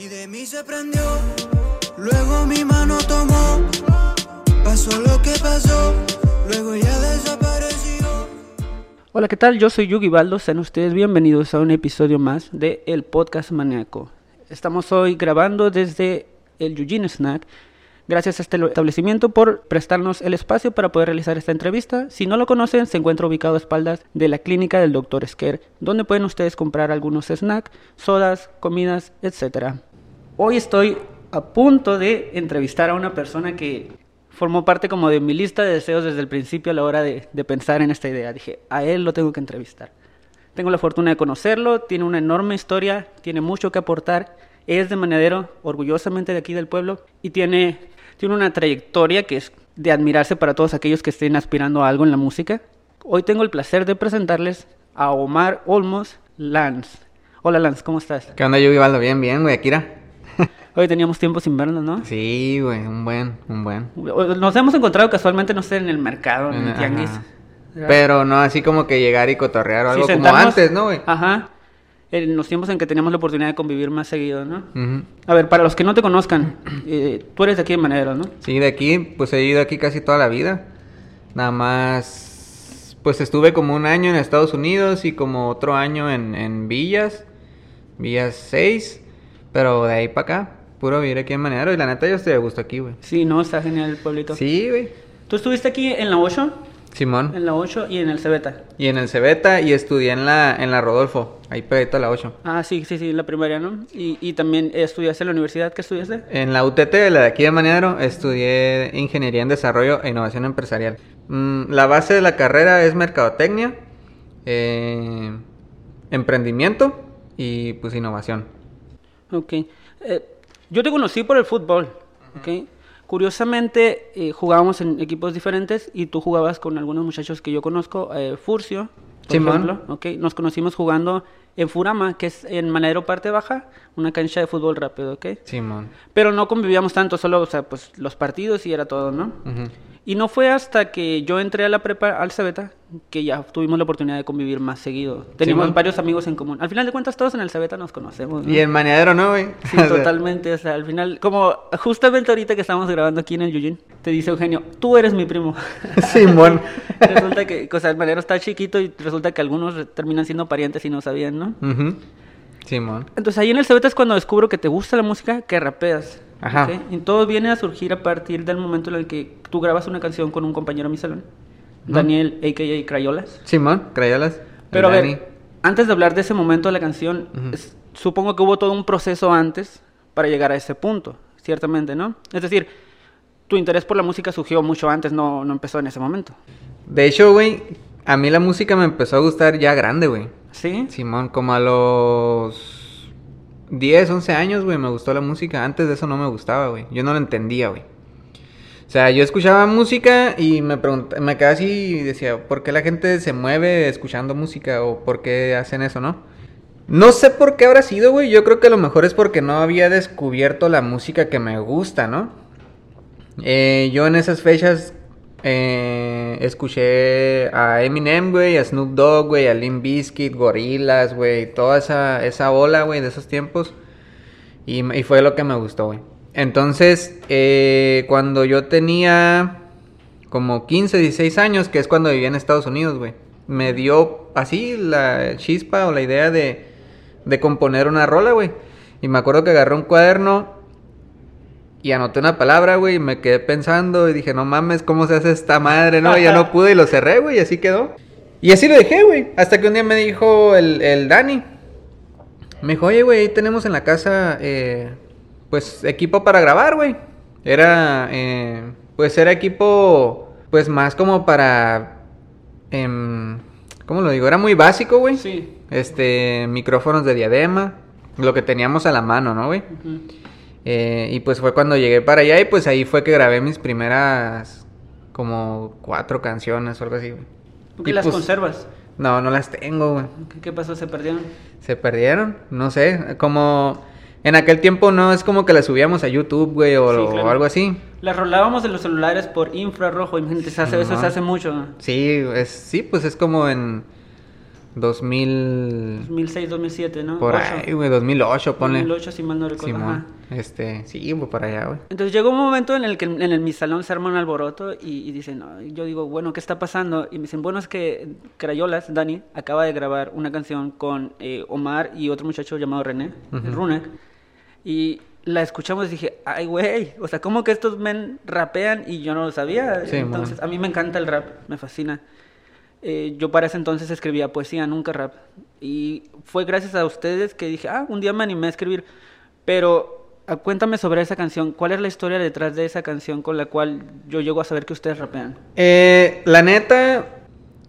Y de mí se prendió, luego mi mano tomó, pasó lo que pasó, luego ya desapareció. Hola, ¿qué tal? Yo soy Yugi Baldo, sean ustedes bienvenidos a un episodio más de El Podcast Maníaco. Estamos hoy grabando desde el Eugene Snack. Gracias a este establecimiento por prestarnos el espacio para poder realizar esta entrevista. Si no lo conocen, se encuentra ubicado a espaldas de la clínica del Dr. Sker, donde pueden ustedes comprar algunos snacks, sodas, comidas, etc. Hoy estoy a punto de entrevistar a una persona que formó parte como de mi lista de deseos desde el principio a la hora de, de pensar en esta idea. Dije, a él lo tengo que entrevistar. Tengo la fortuna de conocerlo, tiene una enorme historia, tiene mucho que aportar, es de Manadero, orgullosamente de aquí del pueblo, y tiene, tiene una trayectoria que es de admirarse para todos aquellos que estén aspirando a algo en la música. Hoy tengo el placer de presentarles a Omar Olmos Lance. Hola Lance, ¿cómo estás? ¿Qué onda, Yugi Baldo? Bien, bien, güey, Akira. Hoy teníamos tiempo sin vernos, ¿no? Sí, güey, un buen, un buen. Nos hemos encontrado casualmente, no sé, en el mercado, en el tianguis. Pero no así como que llegar y cotorrear o Sí, algo como antes, ¿no, güey? Ajá. En los tiempos en que teníamos la oportunidad de convivir más seguido, ¿no? A ver, para los que no te conozcan, eh, tú eres de aquí de Manadero, ¿no? Sí, de aquí, pues he ido aquí casi toda la vida. Nada más, pues estuve como un año en Estados Unidos y como otro año en, en Villas, Villas 6, pero de ahí para acá, puro vivir aquí en Manero. Y la neta yo estoy de gusto aquí, güey. Sí, no, está genial el pueblito. Sí, güey. ¿Tú estuviste aquí en la 8? Simón. En la 8 y en el Cebeta. Y en el Cebeta y estudié en la, en la Rodolfo, ahí pegadito a la 8. Ah, sí, sí, sí, la primaria, ¿no? Y, y también estudiaste en la universidad, ¿qué estudiaste? En la UTT, la de aquí de Maniadero, estudié Ingeniería en Desarrollo e Innovación Empresarial. Mm, la base de la carrera es Mercadotecnia, eh, Emprendimiento y pues Innovación. Ok. Eh, yo te conocí por el fútbol, ¿ok? Curiosamente, eh, jugábamos en equipos diferentes y tú jugabas con algunos muchachos que yo conozco, eh, Furcio, por Simón. ejemplo, ¿ok? Nos conocimos jugando en Furama, que es en Manadero Parte Baja, una cancha de fútbol rápido, ¿ok? Simón. Pero no convivíamos tanto, solo, o sea, pues los partidos y era todo, ¿no? Y no fue hasta que yo entré a la prepa, al Cebeta, que ya tuvimos la oportunidad de convivir más seguido. Teníamos varios amigos en común. Al final de cuentas, todos en el Cebeta nos conocemos, ¿no? Y en Maniadero, ¿no, güey? Sí, totalmente. O sea, al final, como justamente ahorita que estamos grabando aquí en el Yujin, te dice Eugenio, tú eres mi primo. Simón. resulta que, o sea, el manero está chiquito y resulta que algunos terminan siendo parientes y no sabían, ¿no? Simón. Entonces ahí en el Cebeta es cuando descubro que te gusta la música, que rapeas. Ajá. Y todo viene a surgir a partir del momento en el que tú grabas una canción con un compañero de mi salón, Daniel, a.k.a. Crayolas. Simón, Crayolas. Pero a Dani. ver, antes de hablar de ese momento de la canción, es- supongo que hubo todo un proceso antes para llegar a ese punto, ciertamente, ¿no? Es decir, tu interés por la música surgió mucho antes, no, no empezó en ese momento. De hecho, güey, a mí la música me empezó a gustar ya grande, güey. ¿Sí? Simón, como a los 10, 11 años, güey, me gustó la música. Antes de eso no me gustaba, güey. Yo no lo entendía, güey. O sea, yo escuchaba música y me preguntaba, me quedaba así y decía, ¿por qué la gente se mueve escuchando música o por qué hacen eso, no? No sé por qué habrá sido, güey. Yo creo que a lo mejor es porque no había descubierto la música que me gusta, ¿no? Eh, yo en esas fechas eh, escuché a Eminem, güey, a Snoop Dogg, güey, a Limp Bizkit, Gorillaz, güey, toda esa, esa ola, güey, de esos tiempos. Y, fue lo que me gustó, güey. Entonces, eh, cuando yo tenía como 15, 16 años, que es cuando vivía en Estados Unidos, güey, me dio así la chispa o la idea de, de componer una rola, güey. Y me acuerdo que agarré un cuaderno y anoté una palabra, güey, y me quedé pensando y dije, no mames, ¿cómo se hace esta madre, no? Ya no pude y lo cerré, güey, y así quedó. Y así lo dejé, güey, hasta que un día me dijo el, el Dani. Me dijo, oye, güey, ahí tenemos en la casa, eh, pues, equipo para grabar, güey. Era, eh, pues, era equipo, pues, más como para, em, ¿cómo lo digo? Era muy básico, güey. Sí. Este, micrófonos de diadema, lo que teníamos a la mano, ¿no, güey? Eh, y pues fue cuando llegué para allá y pues ahí fue que grabé mis primeras como cuatro canciones o algo así. ¿Tú qué Y, las pues, conservas? No, no las tengo, güey. ¿Qué, pasó? ¿Se perdieron? Se perdieron, no sé, como en aquel tiempo no es como que las subíamos a YouTube, güey, o, Sí, o algo así. Las rolábamos de los celulares por infrarrojo, imagínate, se hace, eso se hace mucho. Sí, es, sí, pues es como en 2000... 2006, 2007, ¿no? Por Ocho. ahí, güey, 2008, ponle. 2008, si mal no recuerdo. Simón. Este, sí, güey, por allá, güey. Entonces llegó un momento en el que en el, mi salón se arma un alboroto y, y dicen, no, yo digo, bueno, ¿qué está pasando? Y me dicen, bueno, es que Crayolas, Dani, acaba de grabar una canción con eh, Omar y otro muchacho llamado René, Ujú. Runek, y la escuchamos y dije, ay, güey, o sea, ¿cómo que estos men rapean y yo no lo sabía? Sí, entonces, man. a mí me encanta el rap, me fascina. Eh, yo para ese entonces escribía poesía, nunca rap. Y fue gracias a ustedes que dije, ah, un día me animé a escribir. Pero ah, cuéntame sobre esa canción. ¿Cuál es la historia detrás de esa canción con la cual yo llego a saber que ustedes rapean? Eh, la neta,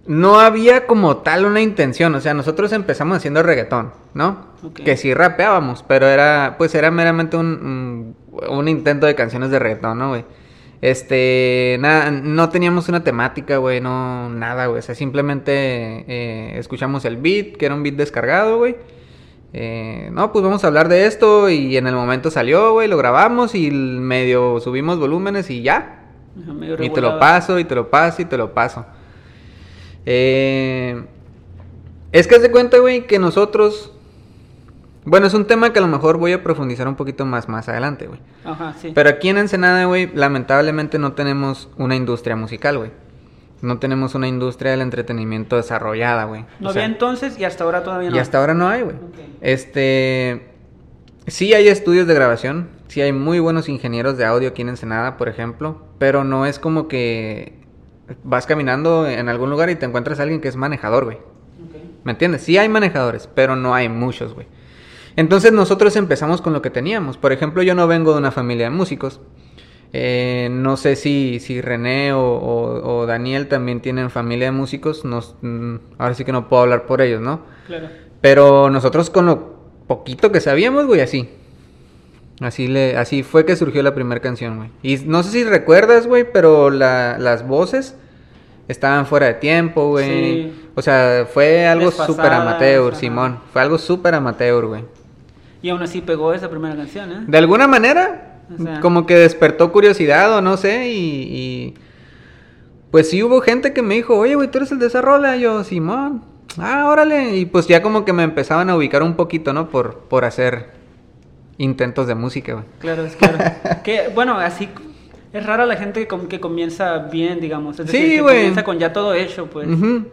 no había como tal una intención. O sea, nosotros empezamos haciendo reggaetón, ¿no? Que sí rapeábamos, pero era, pues era meramente un, un, un intento de canciones de reggaetón, ¿no, güey? Este, nada, no teníamos una temática, güey, no, nada, güey. O sea, simplemente eh, escuchamos el beat, que era un beat descargado, güey. Eh, no, pues vamos a hablar de esto y en el momento salió, güey, lo grabamos y medio subimos volúmenes y ya. Ajá, medio Y te lo paso, y te lo paso, y te lo paso. Eh, es que haz de cuenta, güey, que nosotros... Bueno, es un tema que a lo mejor voy a profundizar un poquito más más adelante, güey. Ajá, sí. Pero aquí en Ensenada, güey, lamentablemente no tenemos una industria musical, güey. No tenemos una industria del entretenimiento desarrollada, güey. no O sea, había entonces y hasta ahora todavía no. y hasta ahora no hay, güey. Este. Sí hay estudios de grabación. Sí hay muy buenos ingenieros de audio aquí en Ensenada, por ejemplo. Pero no es como que vas caminando en algún lugar y te encuentras a alguien que es manejador, güey. ¿Me entiendes? Sí hay manejadores, pero no hay muchos, güey. Entonces nosotros empezamos con lo que teníamos. Por ejemplo, yo no vengo de una familia de músicos. Eh, no sé si, si René o, o- o Daniel también tienen familia de músicos. Nos- mm, ahora sí que no puedo hablar por ellos, ¿no? Claro. Pero nosotros con lo poquito que sabíamos, güey, así. Así, le, así fue que surgió la primera canción, güey. Y no sé si recuerdas, güey, pero la- las voces estaban fuera de tiempo, güey. Sí. O sea, fue algo súper amateur. Simón. Fue algo súper amateur, güey. Y aún así pegó esa primera canción, ¿eh? De alguna manera, O sea. como que despertó curiosidad o no sé, y, y, Pues sí hubo gente que me dijo, oye, güey, tú eres el de esa rola. Y yo, Simón, ah, órale. Y pues ya como que me empezaban a ubicar un poquito, ¿no? Por, por hacer intentos de música, güey. Claro, es claro. que, bueno, así es rara la gente que, com- que comienza bien, digamos. Es Sí, que güey. comienza con ya todo hecho, pues.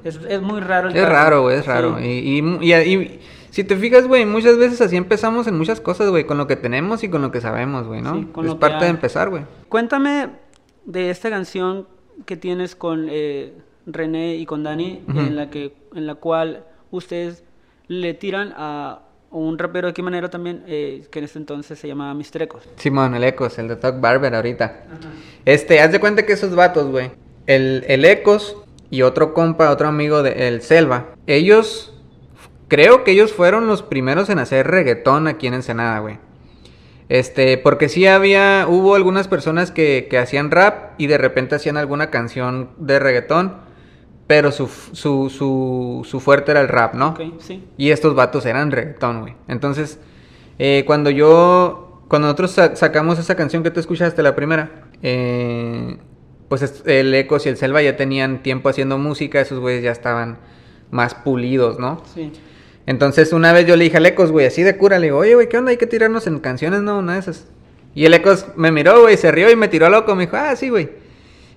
Es, es muy raro. el Es caso. raro, güey, es raro. Y, y, y- y- si te fijas, güey, muchas veces así empezamos en muchas cosas, güey, con lo que tenemos y con lo que sabemos, güey, ¿no? Sí, con es lo que parte de empezar, güey. Cuéntame de esta canción que tienes con eh, René y con Dani, en la que en la cual ustedes le tiran a un rapero de aquí manera también, eh, que en ese entonces se llamaba Mr. Ecos. Simón, el Ecos, el de Talk Barber ahorita. Este, haz de cuenta que esos vatos, güey. El, el Ecos y otro compa, otro amigo de el Selva. Ellos, creo que ellos fueron los primeros en hacer reggaetón aquí en Ensenada, güey. Este, porque sí había, hubo algunas personas que, que hacían rap y de repente hacían alguna canción de reggaetón, pero su, su, su, su fuerte era el rap, ¿no? Ok, sí. Y estos vatos eran reggaetón, güey. Entonces, eh, cuando yo. Cuando nosotros sa- sacamos esa canción que tú escuchaste, la primera, eh, pues es- el Ecos y el Selva ya tenían tiempo haciendo música, esos güeyes ya estaban más pulidos, ¿no? Sí. Entonces, una vez yo le dije al Ecos, güey, así de cura, le digo, oye, güey, ¿qué onda? Hay que tirarnos en canciones, no, una de esas. Y el Ecos me miró, güey, se rió y me tiró loco, me dijo, ah, sí, güey.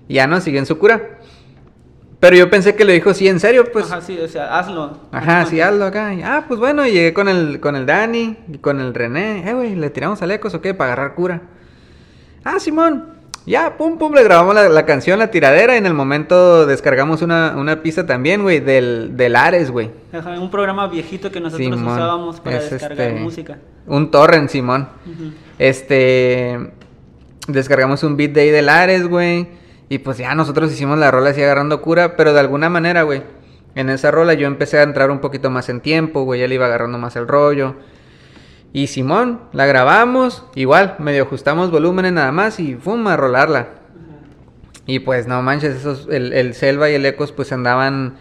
Y ya no, siguió en su cura. Pero yo pensé que lo dijo sí, en serio, pues. Ajá, sí, o sea, hazlo. Ajá, sí, hazlo acá. Y, ah, pues bueno, y llegué con el, con el Dani y con el René. Eh, güey, ¿le tiramos al Ecos o qué? Para agarrar cura. Ah, Simón. Ya, pum, pum, le grabamos la, la canción, la tiradera. Y en el momento descargamos una, una pista también, güey, del, del Ares, güey. Ajá, un programa viejito que nosotros Simón, usábamos para es descargar este, música. Un torrent, Simón. Este. Descargamos un beat de ahí del Ares, güey. Y pues ya nosotros hicimos la rola así agarrando cura. Pero de alguna manera, güey. En esa rola yo empecé a entrar un poquito más en tiempo, güey. Ya le iba agarrando más el rollo. Y Simón, la grabamos. Igual, medio ajustamos volúmenes nada más y fum, a rolarla. Y pues no manches, esos, el, el Selva y el Ecos pues andaban.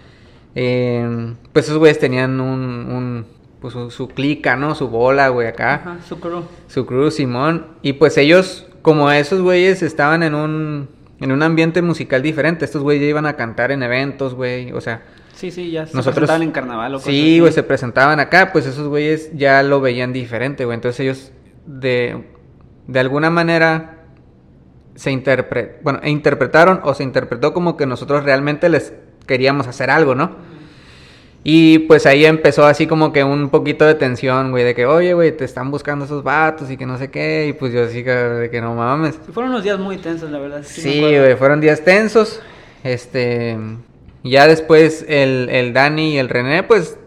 eh, pues esos güeyes tenían un. un pues su, su clica, ¿no? Su bola, güey, acá Ajá, su crew. su crew Simón y pues ellos como esos güeyes estaban en un en un ambiente musical diferente estos güeyes ya iban a cantar en eventos güey o sea Sí, sí, ya se Nosotros- presentaban en carnaval o cosas Sí, güey, se presentaban acá, pues esos güeyes ya lo veían diferente, güey. Entonces ellos de, de alguna manera se interpre bueno, e interpretaron o se interpretó como que nosotros realmente les queríamos hacer algo, ¿no? Y pues ahí empezó así como que un poquito de tensión, güey, de que, oye, güey, te están buscando esos vatos y que no sé qué. Y pues yo así que, de que no mames. Sí, fueron unos días muy tensos, la verdad. Sí, acuerdo. güey, fueron días tensos. Este. Ya después el, el Dani y el René, pues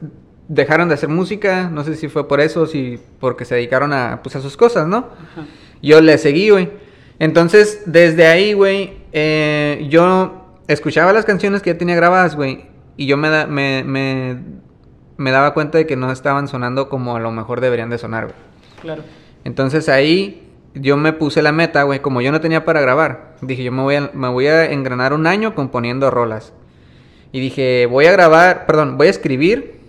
dejaron de hacer música. No sé si fue por eso, si porque se dedicaron a, pues, a sus cosas, ¿no? Ajá. Yo le seguí, güey. Entonces, desde ahí, güey, eh, yo escuchaba las canciones que ya tenía grabadas, güey. Y yo me, da- me, me, me daba cuenta de que no estaban sonando como a lo mejor deberían de sonar, güey. Claro. Entonces ahí yo me puse la meta, güey, como yo no tenía para grabar. Dije, yo me voy a, me voy a engranar un año componiendo rolas. Y dije, voy a grabar, perdón, voy a escribir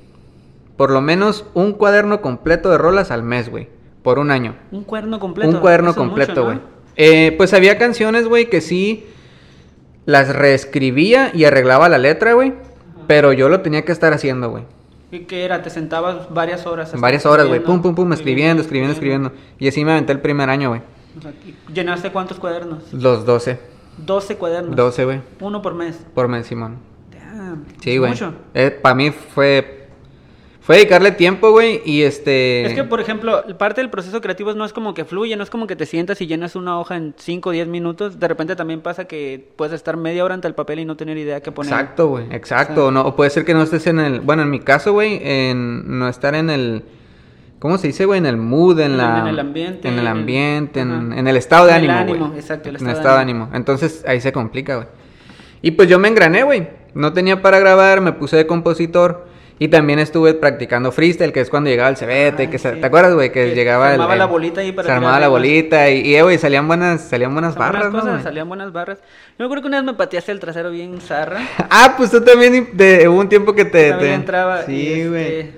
por lo menos un cuaderno completo de rolas al mes, güey. Por un año. Un cuaderno completo. Un cuaderno completo, ¿no? güey. Eh, pues había canciones, güey, que sí las reescribía y arreglaba la letra, güey. Pero yo lo tenía que estar haciendo, güey. ¿Y qué era? Te sentabas varias horas. Varias horas, güey. Pum, pum, pum, escribiendo, escribiendo, escribiendo. Y así me aventé el primer año, güey. O sea, ¿y ¿Llenaste cuántos cuadernos? Los 12. 12 cuadernos. 12, güey. Uno por mes. Por mes, Simón. Sí, es güey. Mucho. Para mí fue. Fue dedicarle tiempo, güey. Y este. Es que, por ejemplo, parte del proceso creativo no es como que fluye, no es como que te sientas y llenas una hoja en 5 o 10 minutos. De repente también pasa que puedes estar media hora ante el papel y no tener idea qué poner. Exacto, güey. Exacto. No, o puede ser que no estés en el. Bueno, en mi caso, güey, en no estar en el. ¿Cómo se dice, güey? En el mood, en En- la. en el ambiente, En el en- ambiente, en, ajá. en el estado de En el ánimo, ánimo, güey. exacto, el En estado de estado de ánimo. Entonces ahí se complica, güey. Y pues yo me engrané, güey. No tenía para grabar, me puse de compositor. Y también estuve practicando freestyle, que es cuando llegaba el cebete, Ay, que se- sí. ¿te acuerdas, güey? Que, Que llegaba se armaba el- la bolita ahí para Se armaba la bolita y, y, eh, güey, salían buenas, salían buenas buenas barras, ¿no, cosas, güey? salían buenas barras. Yo me acuerdo que una vez me pateaste el trasero bien zarra. Ah, pues tú también de, hubo un tiempo que te... Te- entraba. Sí, y, güey. este,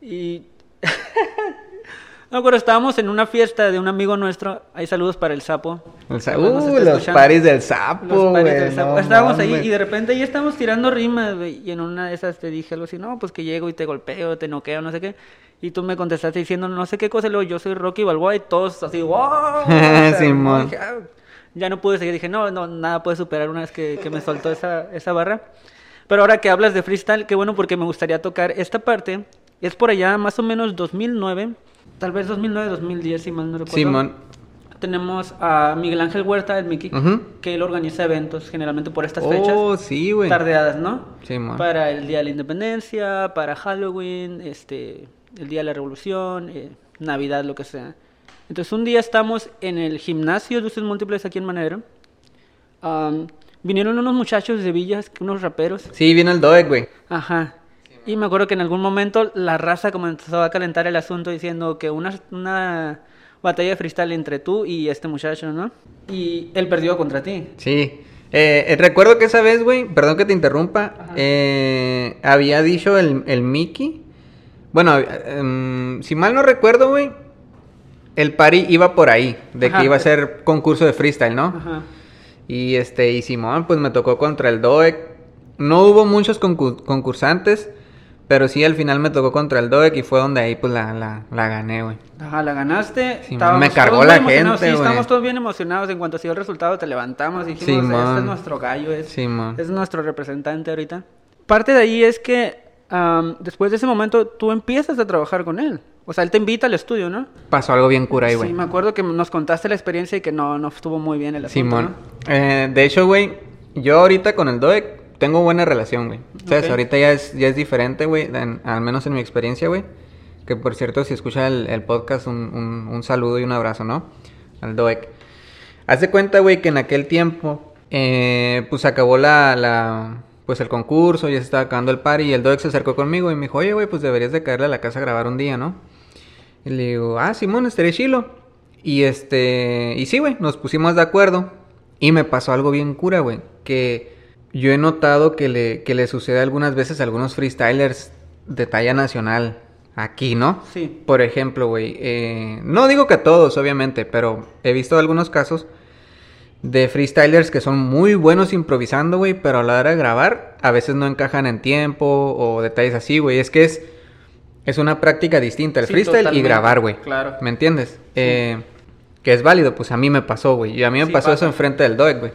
y No, pero estábamos en una fiesta de un amigo nuestro. Hay saludos para el sapo. El sa- uh, los paris del sapo, Los paris güey, del sapo. no estábamos ahí mames. y de repente ahí estábamos tirando rimas, güey. Y en una de esas te dije algo así, no, pues que llego y te golpeo, te noqueo, no sé qué. Y tú me contestaste diciendo no sé qué cosa. Y luego yo soy Rocky Balboa y todos así, wow. Simón. dije, "Ah". ya no pude seguir. Dije, no, no, nada puede superar una vez que, que me soltó esa, esa barra. Pero ahora que hablas de freestyle, qué bueno porque me gustaría tocar esta parte. Es por allá más o menos 2009, tal vez 2009, 2010, si mal no recuerdo. Simón. Tenemos a Miguel Ángel Huerta, el Mickey, Ujú. que él organiza eventos generalmente por estas fechas. Oh, sí, güey. Tardeadas, ¿no? Simón. Para el Día de la Independencia, para Halloween, este, el Día de la Revolución, eh, Navidad, lo que sea. Entonces un día estamos en el gimnasio de usos múltiples aquí en Manero. Am, vinieron unos muchachos de Villas, unos raperos. Sí, vino el Doeg, güey. Ajá. Y me acuerdo que en algún momento la raza comenzó a calentar el asunto diciendo que una, una batalla de freestyle entre tú y este muchacho, ¿no? Y él perdió contra ti. Sí. Eh, eh, recuerdo que esa vez, güey, perdón que te interrumpa, eh, había dicho el, el Mickey. Bueno, em, si mal no recuerdo, güey, el pari iba por ahí, de Ajá. que iba a ser concurso de freestyle, ¿no? Ajá. Y este, y Simón, pues me tocó contra el Doeg. No hubo muchos concur- concursantes, pero sí al final me tocó contra el Doeg y fue donde ahí pues la, la, la gané, güey. Ajá, la ganaste. Sí, Estábamos me cargó todos la gente, Sí, estamos todos bien emocionados. En cuanto se dio el resultado, te levantamos y dijimos, Sí, este es nuestro gallo, es, Simón. es nuestro representante ahorita. Parte de ahí es que después de ese momento tú empiezas a trabajar con él. O sea, él te invita al estudio, ¿no? Pasó algo bien cura ahí, güey. Sí, me acuerdo que nos contaste la experiencia y que no, no estuvo muy bien el asunto, Simón. Eh, de hecho, güey, yo ahorita con el Doec tengo buena relación, güey. ¿Sabes? Ok. Ahorita ya es, ya es diferente, güey, al menos en mi experiencia, güey. Que por cierto, si escucha el, el podcast, un, un- un saludo y un abrazo, ¿no? Al Doec. Haz de cuenta, güey, que en aquel tiempo, eh, pues acabó la, la, pues el concurso, ya se estaba acabando el party y el Doec se acercó conmigo y me dijo, oye, güey, pues deberías de caerle a la casa a grabar un día, ¿no? Y le digo, ah, Simón, estaría chilo. Y este, y sí, güey, nos pusimos de acuerdo. Y me pasó algo bien cura, güey. Que yo he notado que le, que le sucede algunas veces a algunos freestylers de talla nacional aquí, ¿no? Sí. Por ejemplo, güey, eh, no digo que a todos, obviamente, pero he visto algunos casos de freestylers que son muy buenos improvisando, güey, pero a la hora de grabar a veces no encajan en tiempo o detalles así, güey. Es que es, es una práctica distinta el Sí, freestyle y grabar, güey. claro. ¿Me entiendes? Eh, que es válido, pues a mí me pasó, güey. Y a mí me Sí, pasó pasa. eso enfrente del DOEC, güey.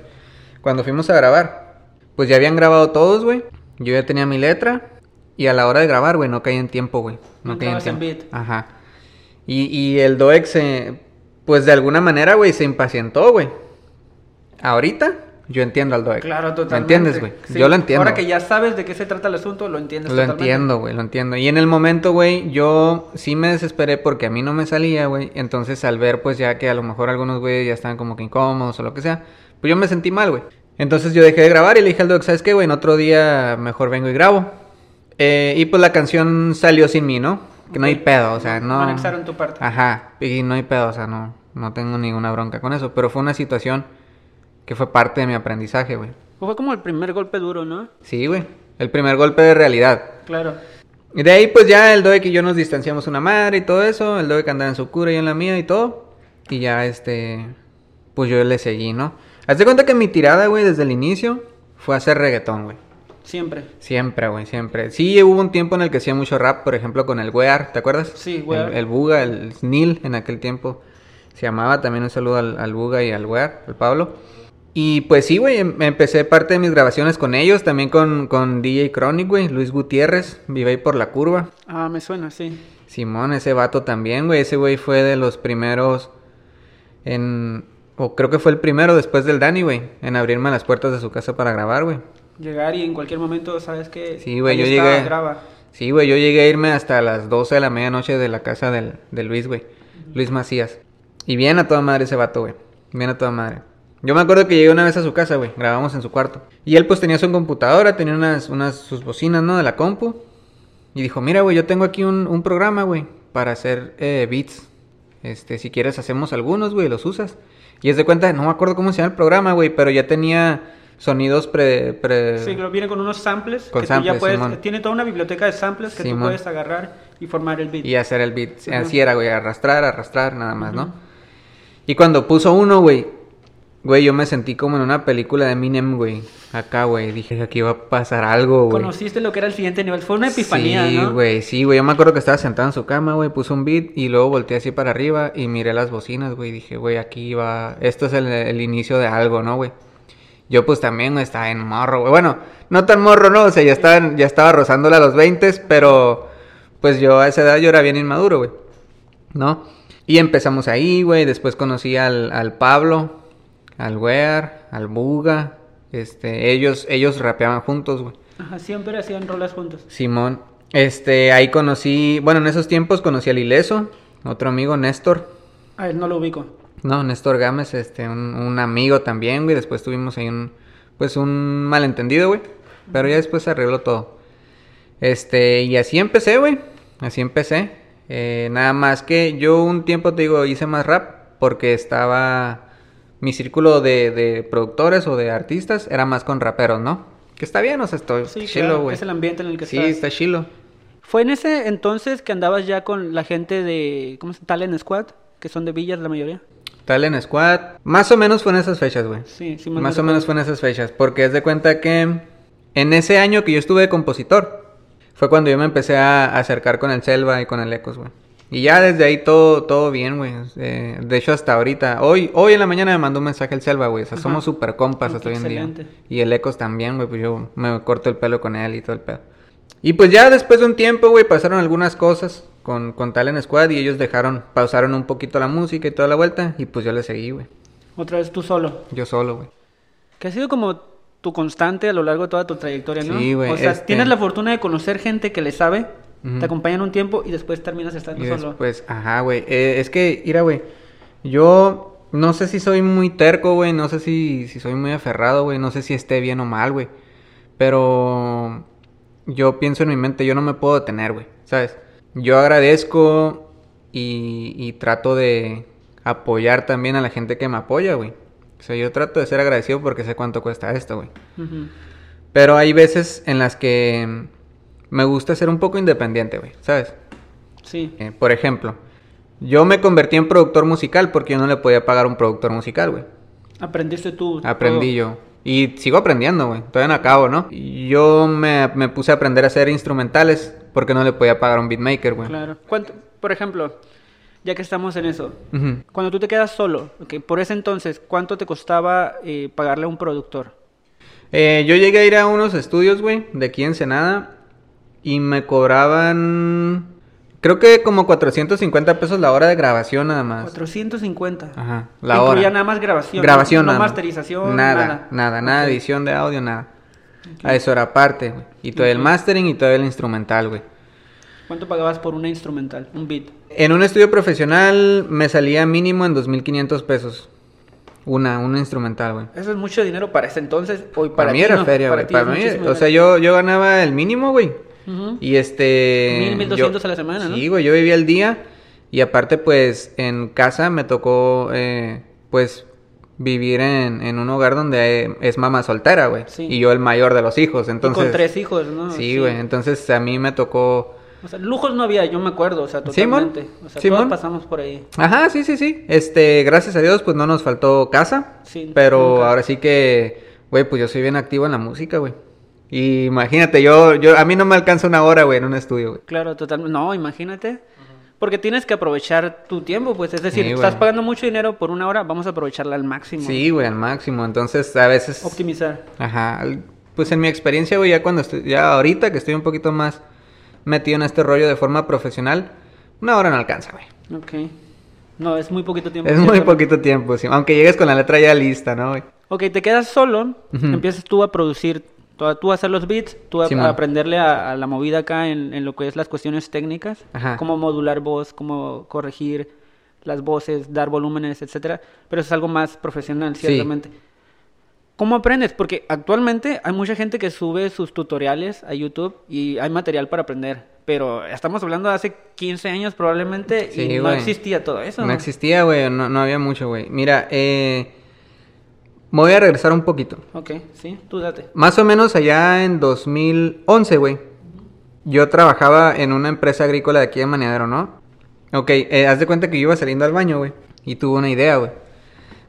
Cuando fuimos a grabar, pues ya habían grabado todos, güey. Yo ya tenía mi letra. Y a la hora de grabar, güey, no caía en tiempo, güey. No No en tiempo. beat. Ajá. Y, y el DOEC se, pues de alguna manera, güey, se impacientó, güey. Ahorita, yo entiendo al DOEC. Claro, totalmente. ¿Me entiendes, güey? Sí, Yo lo entiendo. Ahora que ya sabes de qué se trata el asunto, lo entiendes Lo totalmente. entiendo, güey, lo entiendo. Y en el momento, güey, yo sí me desesperé porque a mí no me salía, güey. Entonces, al ver, pues ya que a lo mejor algunos güeyes ya estaban como que incómodos o lo que sea, pues yo me sentí mal, güey. Entonces yo dejé de grabar y le dije al doc, ¿sabes qué, güey? En otro día mejor vengo y grabo. Eh, y pues la canción salió sin mí, ¿no? Que no hay pedo, o sea, no... No anexaron tu parte. Ajá, y no hay pedo, o sea, no, no tengo ninguna bronca con eso. Pero fue una situación que fue parte de mi aprendizaje, güey. Fue como el primer golpe duro, ¿no? Sí, güey. El primer golpe de realidad. Claro. Y de ahí, pues ya el Doek y yo nos distanciamos una madre y todo eso. El Doek andaba en su cura y yo en la mía y todo. Y ya, este. Pues yo le seguí, ¿no? Hazte cuenta que mi tirada, güey, desde el inicio fue hacer reggaetón, güey. Siempre. Siempre, güey, siempre. Sí, hubo un tiempo en el que hacía mucho rap, por ejemplo, con el Wear, ¿te acuerdas? Sí, Wear. El, el Buga, el Snil en aquel tiempo se llamaba. También un saludo al, al Buga y al Wear, al Pablo. Y pues sí, güey, em- empecé parte de mis grabaciones con ellos, también con, con DJ Chronic, güey, Luis Gutiérrez, vive ahí por la curva. Ah, me suena, sí. Simón, ese vato también, güey. Ese güey fue de los primeros en... O creo que fue el primero después del Dani, güey. En abrirme las puertas de su casa para grabar, güey. Llegar y en cualquier momento, ¿sabes qué? Sí, güey, yo está, llegué- Graba. Sí, güey, yo llegué a irme hasta las 12 de la medianoche de la casa del, de Luis, güey. Luis Macías. Y bien a toda madre ese vato, güey. Bien a toda madre. Yo me acuerdo que llegué una vez a su casa, güey. Grabamos en su cuarto. Y él pues tenía su computadora, tenía unas, unas sus bocinas, ¿no? De la compu. Y dijo, mira, güey, yo tengo aquí un, un programa, güey, para hacer eh, beats. Este, si quieres hacemos algunos, güey, los usas. Y es de cuenta, no me acuerdo cómo se llama el programa, güey, pero ya tenía sonidos pre... pre... Sí, que viene con unos samples. Con que tú samples, ya puedes, Simón. tiene toda una biblioteca de samples que tú Simón. puedes agarrar y formar el beat. Y hacer el beat. Así era, güey, arrastrar, arrastrar, nada más, ¿no? Y cuando puso uno, güey, güey, yo me sentí como en una película de Eminem, güey. Acá, güey, dije, aquí va a pasar algo, güey. Conociste lo que era el siguiente nivel. Fue una epifanía, sí, ¿no? güey, sí, güey. Yo me acuerdo que estaba sentado en su cama, güey, puso un beat y luego volteé así para arriba y miré las bocinas, güey. Dije, güey, aquí va. Esto es el, el inicio de algo, ¿no, güey? Yo, pues también estaba en morro, güey. Bueno, no tan morro, no, o sea, ya estaba, ya estaba rozándole a los 20, pero pues yo a esa edad yo era bien inmaduro, güey. ¿No? Y empezamos ahí, güey. Después conocí al, al Pablo, al Wear, al Buga. Este, ellos, ellos rapeaban juntos, güey. Ajá, siempre hacían rolas juntos. Simón. Este, ahí conocí, bueno, en esos tiempos conocí al Ileso, otro amigo, Néstor. A él no lo ubico. No, Néstor Gámez, este, un, un amigo también, güey. Después tuvimos ahí un, pues un malentendido, güey. Pero ya después se arregló todo. Este, y así empecé, güey. Así empecé. Eh, nada más que yo un tiempo, te digo, hice más rap porque estaba... Mi círculo de, de productores o de artistas era más con raperos, ¿no? Que está bien, o sea, estoy Sí, chilo, güey. es el ambiente en el que Sí, estás. está chilo. Fue en ese entonces que andabas ya con la gente de, ¿cómo se llama? Talent Squad, que son de Villas la mayoría. Talent Squad. Más o menos fue en esas fechas, güey. Sí, sí, Más no o menos fue en esas fechas. Porque es de cuenta que en ese año que yo estuve de compositor, fue cuando yo me empecé a acercar con el Selva y con el Ecos, güey. Y ya desde ahí todo, todo bien, güey. Eh, de hecho, hasta ahorita. Hoy, hoy en la mañana me mandó un mensaje el Selva, güey. O sea, Ajá. somos super compas hasta hoy en día. Y el Ecos también, güey. Pues yo me corto el pelo con él y todo el pedo. Y pues ya después de un tiempo, güey, pasaron algunas cosas con, con Talent Squad y ellos dejaron, pausaron un poquito la música y toda la vuelta. Y pues yo le seguí, güey. Otra vez tú solo. Yo solo, güey. Que ha sido como tu constante a lo largo de toda tu trayectoria, ¿no? Sí, güey, O sea, este- tienes la fortuna de conocer gente que le sabe, Te acompañan un tiempo y después terminas estando Y solo. después, ajá, güey. Eh, es que, mira, güey. Yo no sé si soy muy terco, güey. No sé si, si soy muy aferrado, güey. No sé si esté bien o mal, güey. Pero yo pienso en mi mente, yo no me puedo detener, güey. ¿Sabes? Yo agradezco y, y trato de apoyar también a la gente que me apoya, güey. O sea, yo trato de ser agradecido porque sé cuánto cuesta esto, güey. Ujú. Pero hay veces en las que me gusta ser un poco independiente, güey. ¿Sabes? Sí. Eh, por ejemplo, yo me convertí en productor musical porque yo no le podía pagar un productor musical, güey. Aprendiste tú. Aprendí todo. yo. Y sigo aprendiendo, güey. Todavía no acabo, ¿no? Yo me, me puse a aprender a hacer instrumentales porque no le podía pagar a un beatmaker, güey. Claro. ¿Cuánto, por ejemplo, ya que estamos en eso, cuando tú te quedas solo, ok, por ese entonces, ¿cuánto te costaba eh, pagarle a un productor? Eh, yo llegué a ir a unos estudios, güey, de aquí en Ensenada. Y me cobraban. Creo que como 450 pesos la hora de grabación nada más. 450. Ajá, la incluía hora. nada más grabación. Grabación, no, nada. No masterización, Nada, nada. nada, edición de audio, nada. A eso era aparte, güey. Y todo el mastering y todo el instrumental, güey. ¿Cuánto pagabas por una instrumental, un beat? En un estudio profesional me salía mínimo en 2.500 pesos. Una, una instrumental, güey. Eso es mucho dinero para ese entonces. Hoy para, Para, mí ti era no, feria, para güey. Para es mí, o sea, yo, yo ganaba el mínimo, güey. Y este... Mil, mil doscientos a la semana, ¿no? Sí, güey, yo vivía el día. Y aparte, pues, en casa me tocó, eh, pues, vivir en, en un hogar donde eh, es mamá soltera, güey. Sí. Y yo el mayor de los hijos, entonces... y con tres hijos, ¿no? Sí, güey. Entonces, a mí me tocó... O sea, lujos no había, yo me acuerdo, o sea, totalmente. O sea, Simón. todos pasamos por ahí. Ajá, sí, sí, sí. Este, gracias a Dios, pues, no nos faltó casa. Sí, Pero nunca. ahora sí que, güey, pues, yo soy bien activo en la música, güey. Y imagínate, yo, yo, a mí no me alcanza una hora, güey, en un estudio, güey. Claro, totalmente. No, imagínate. Porque tienes que aprovechar tu tiempo, pues. Es decir, Sí, estás pagando mucho dinero por una hora, vamos a aprovecharla al máximo. Sí, güey, al máximo. Entonces, a veces... Optimizar. Ajá. Pues en mi experiencia, güey, ya cuando estoy, ya ahorita que estoy un poquito más metido en este rollo de forma profesional, una hora no alcanza, güey. Ok. No, es muy poquito tiempo. Es muy poquito tiempo, sí. Aunque llegues con la letra ya lista, ¿no, güey? Ok, te quedas solo, empiezas tú a producir, tú hacer los beats, tú Simón. a aprenderle a, a la movida acá en, en lo que es las cuestiones técnicas, Ajá. cómo modular voz, cómo corregir las voces, dar volúmenes, etcétera. Pero eso es algo más profesional, Sí. ciertamente. ¿Cómo aprendes? Porque actualmente hay mucha gente que sube sus tutoriales a YouTube y hay material para aprender. Pero estamos hablando de hace 15 años probablemente Sí, y no existía todo eso. No existía, güey, no, no había mucho, güey. Mira, eh, me voy a regresar un poquito. Ok, sí, tú date. Más o menos allá en 2011, güey. Yo trabajaba en una empresa agrícola de aquí de Maniadero, ¿no? Ok, eh, haz de cuenta que yo iba saliendo al baño, güey. Y tuve una idea, güey.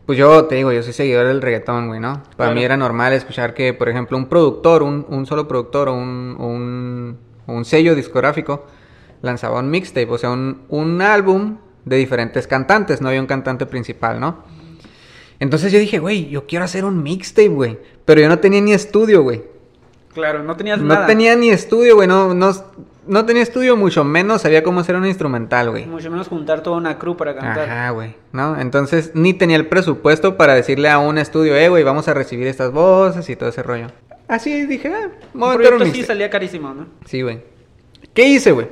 Pues yo te digo, yo soy seguidor del reggaetón, güey, ¿no? Para Claro. mí era normal escuchar que, por ejemplo, un productor, un, un solo productor o un, un, sello discográfico lanzaba un mixtape, o sea, un, un álbum de diferentes cantantes, no había un cantante principal, ¿no? Entonces yo dije, güey, yo quiero hacer un mixtape, güey. Pero yo no tenía ni estudio, güey. Claro, no tenías No nada. tenía ni estudio, güey. No, no, no tenía estudio, mucho menos sabía cómo hacer un instrumental, güey. Mucho menos juntar toda una crew para cantar. Ajá, güey. ¿No? Entonces ni tenía el presupuesto para decirle a un estudio, eh, güey, vamos a recibir estas voces y todo ese rollo. Así dije, ah, voy a Un sí salía carísimo, ¿no? Sí, güey. ¿Qué hice, güey?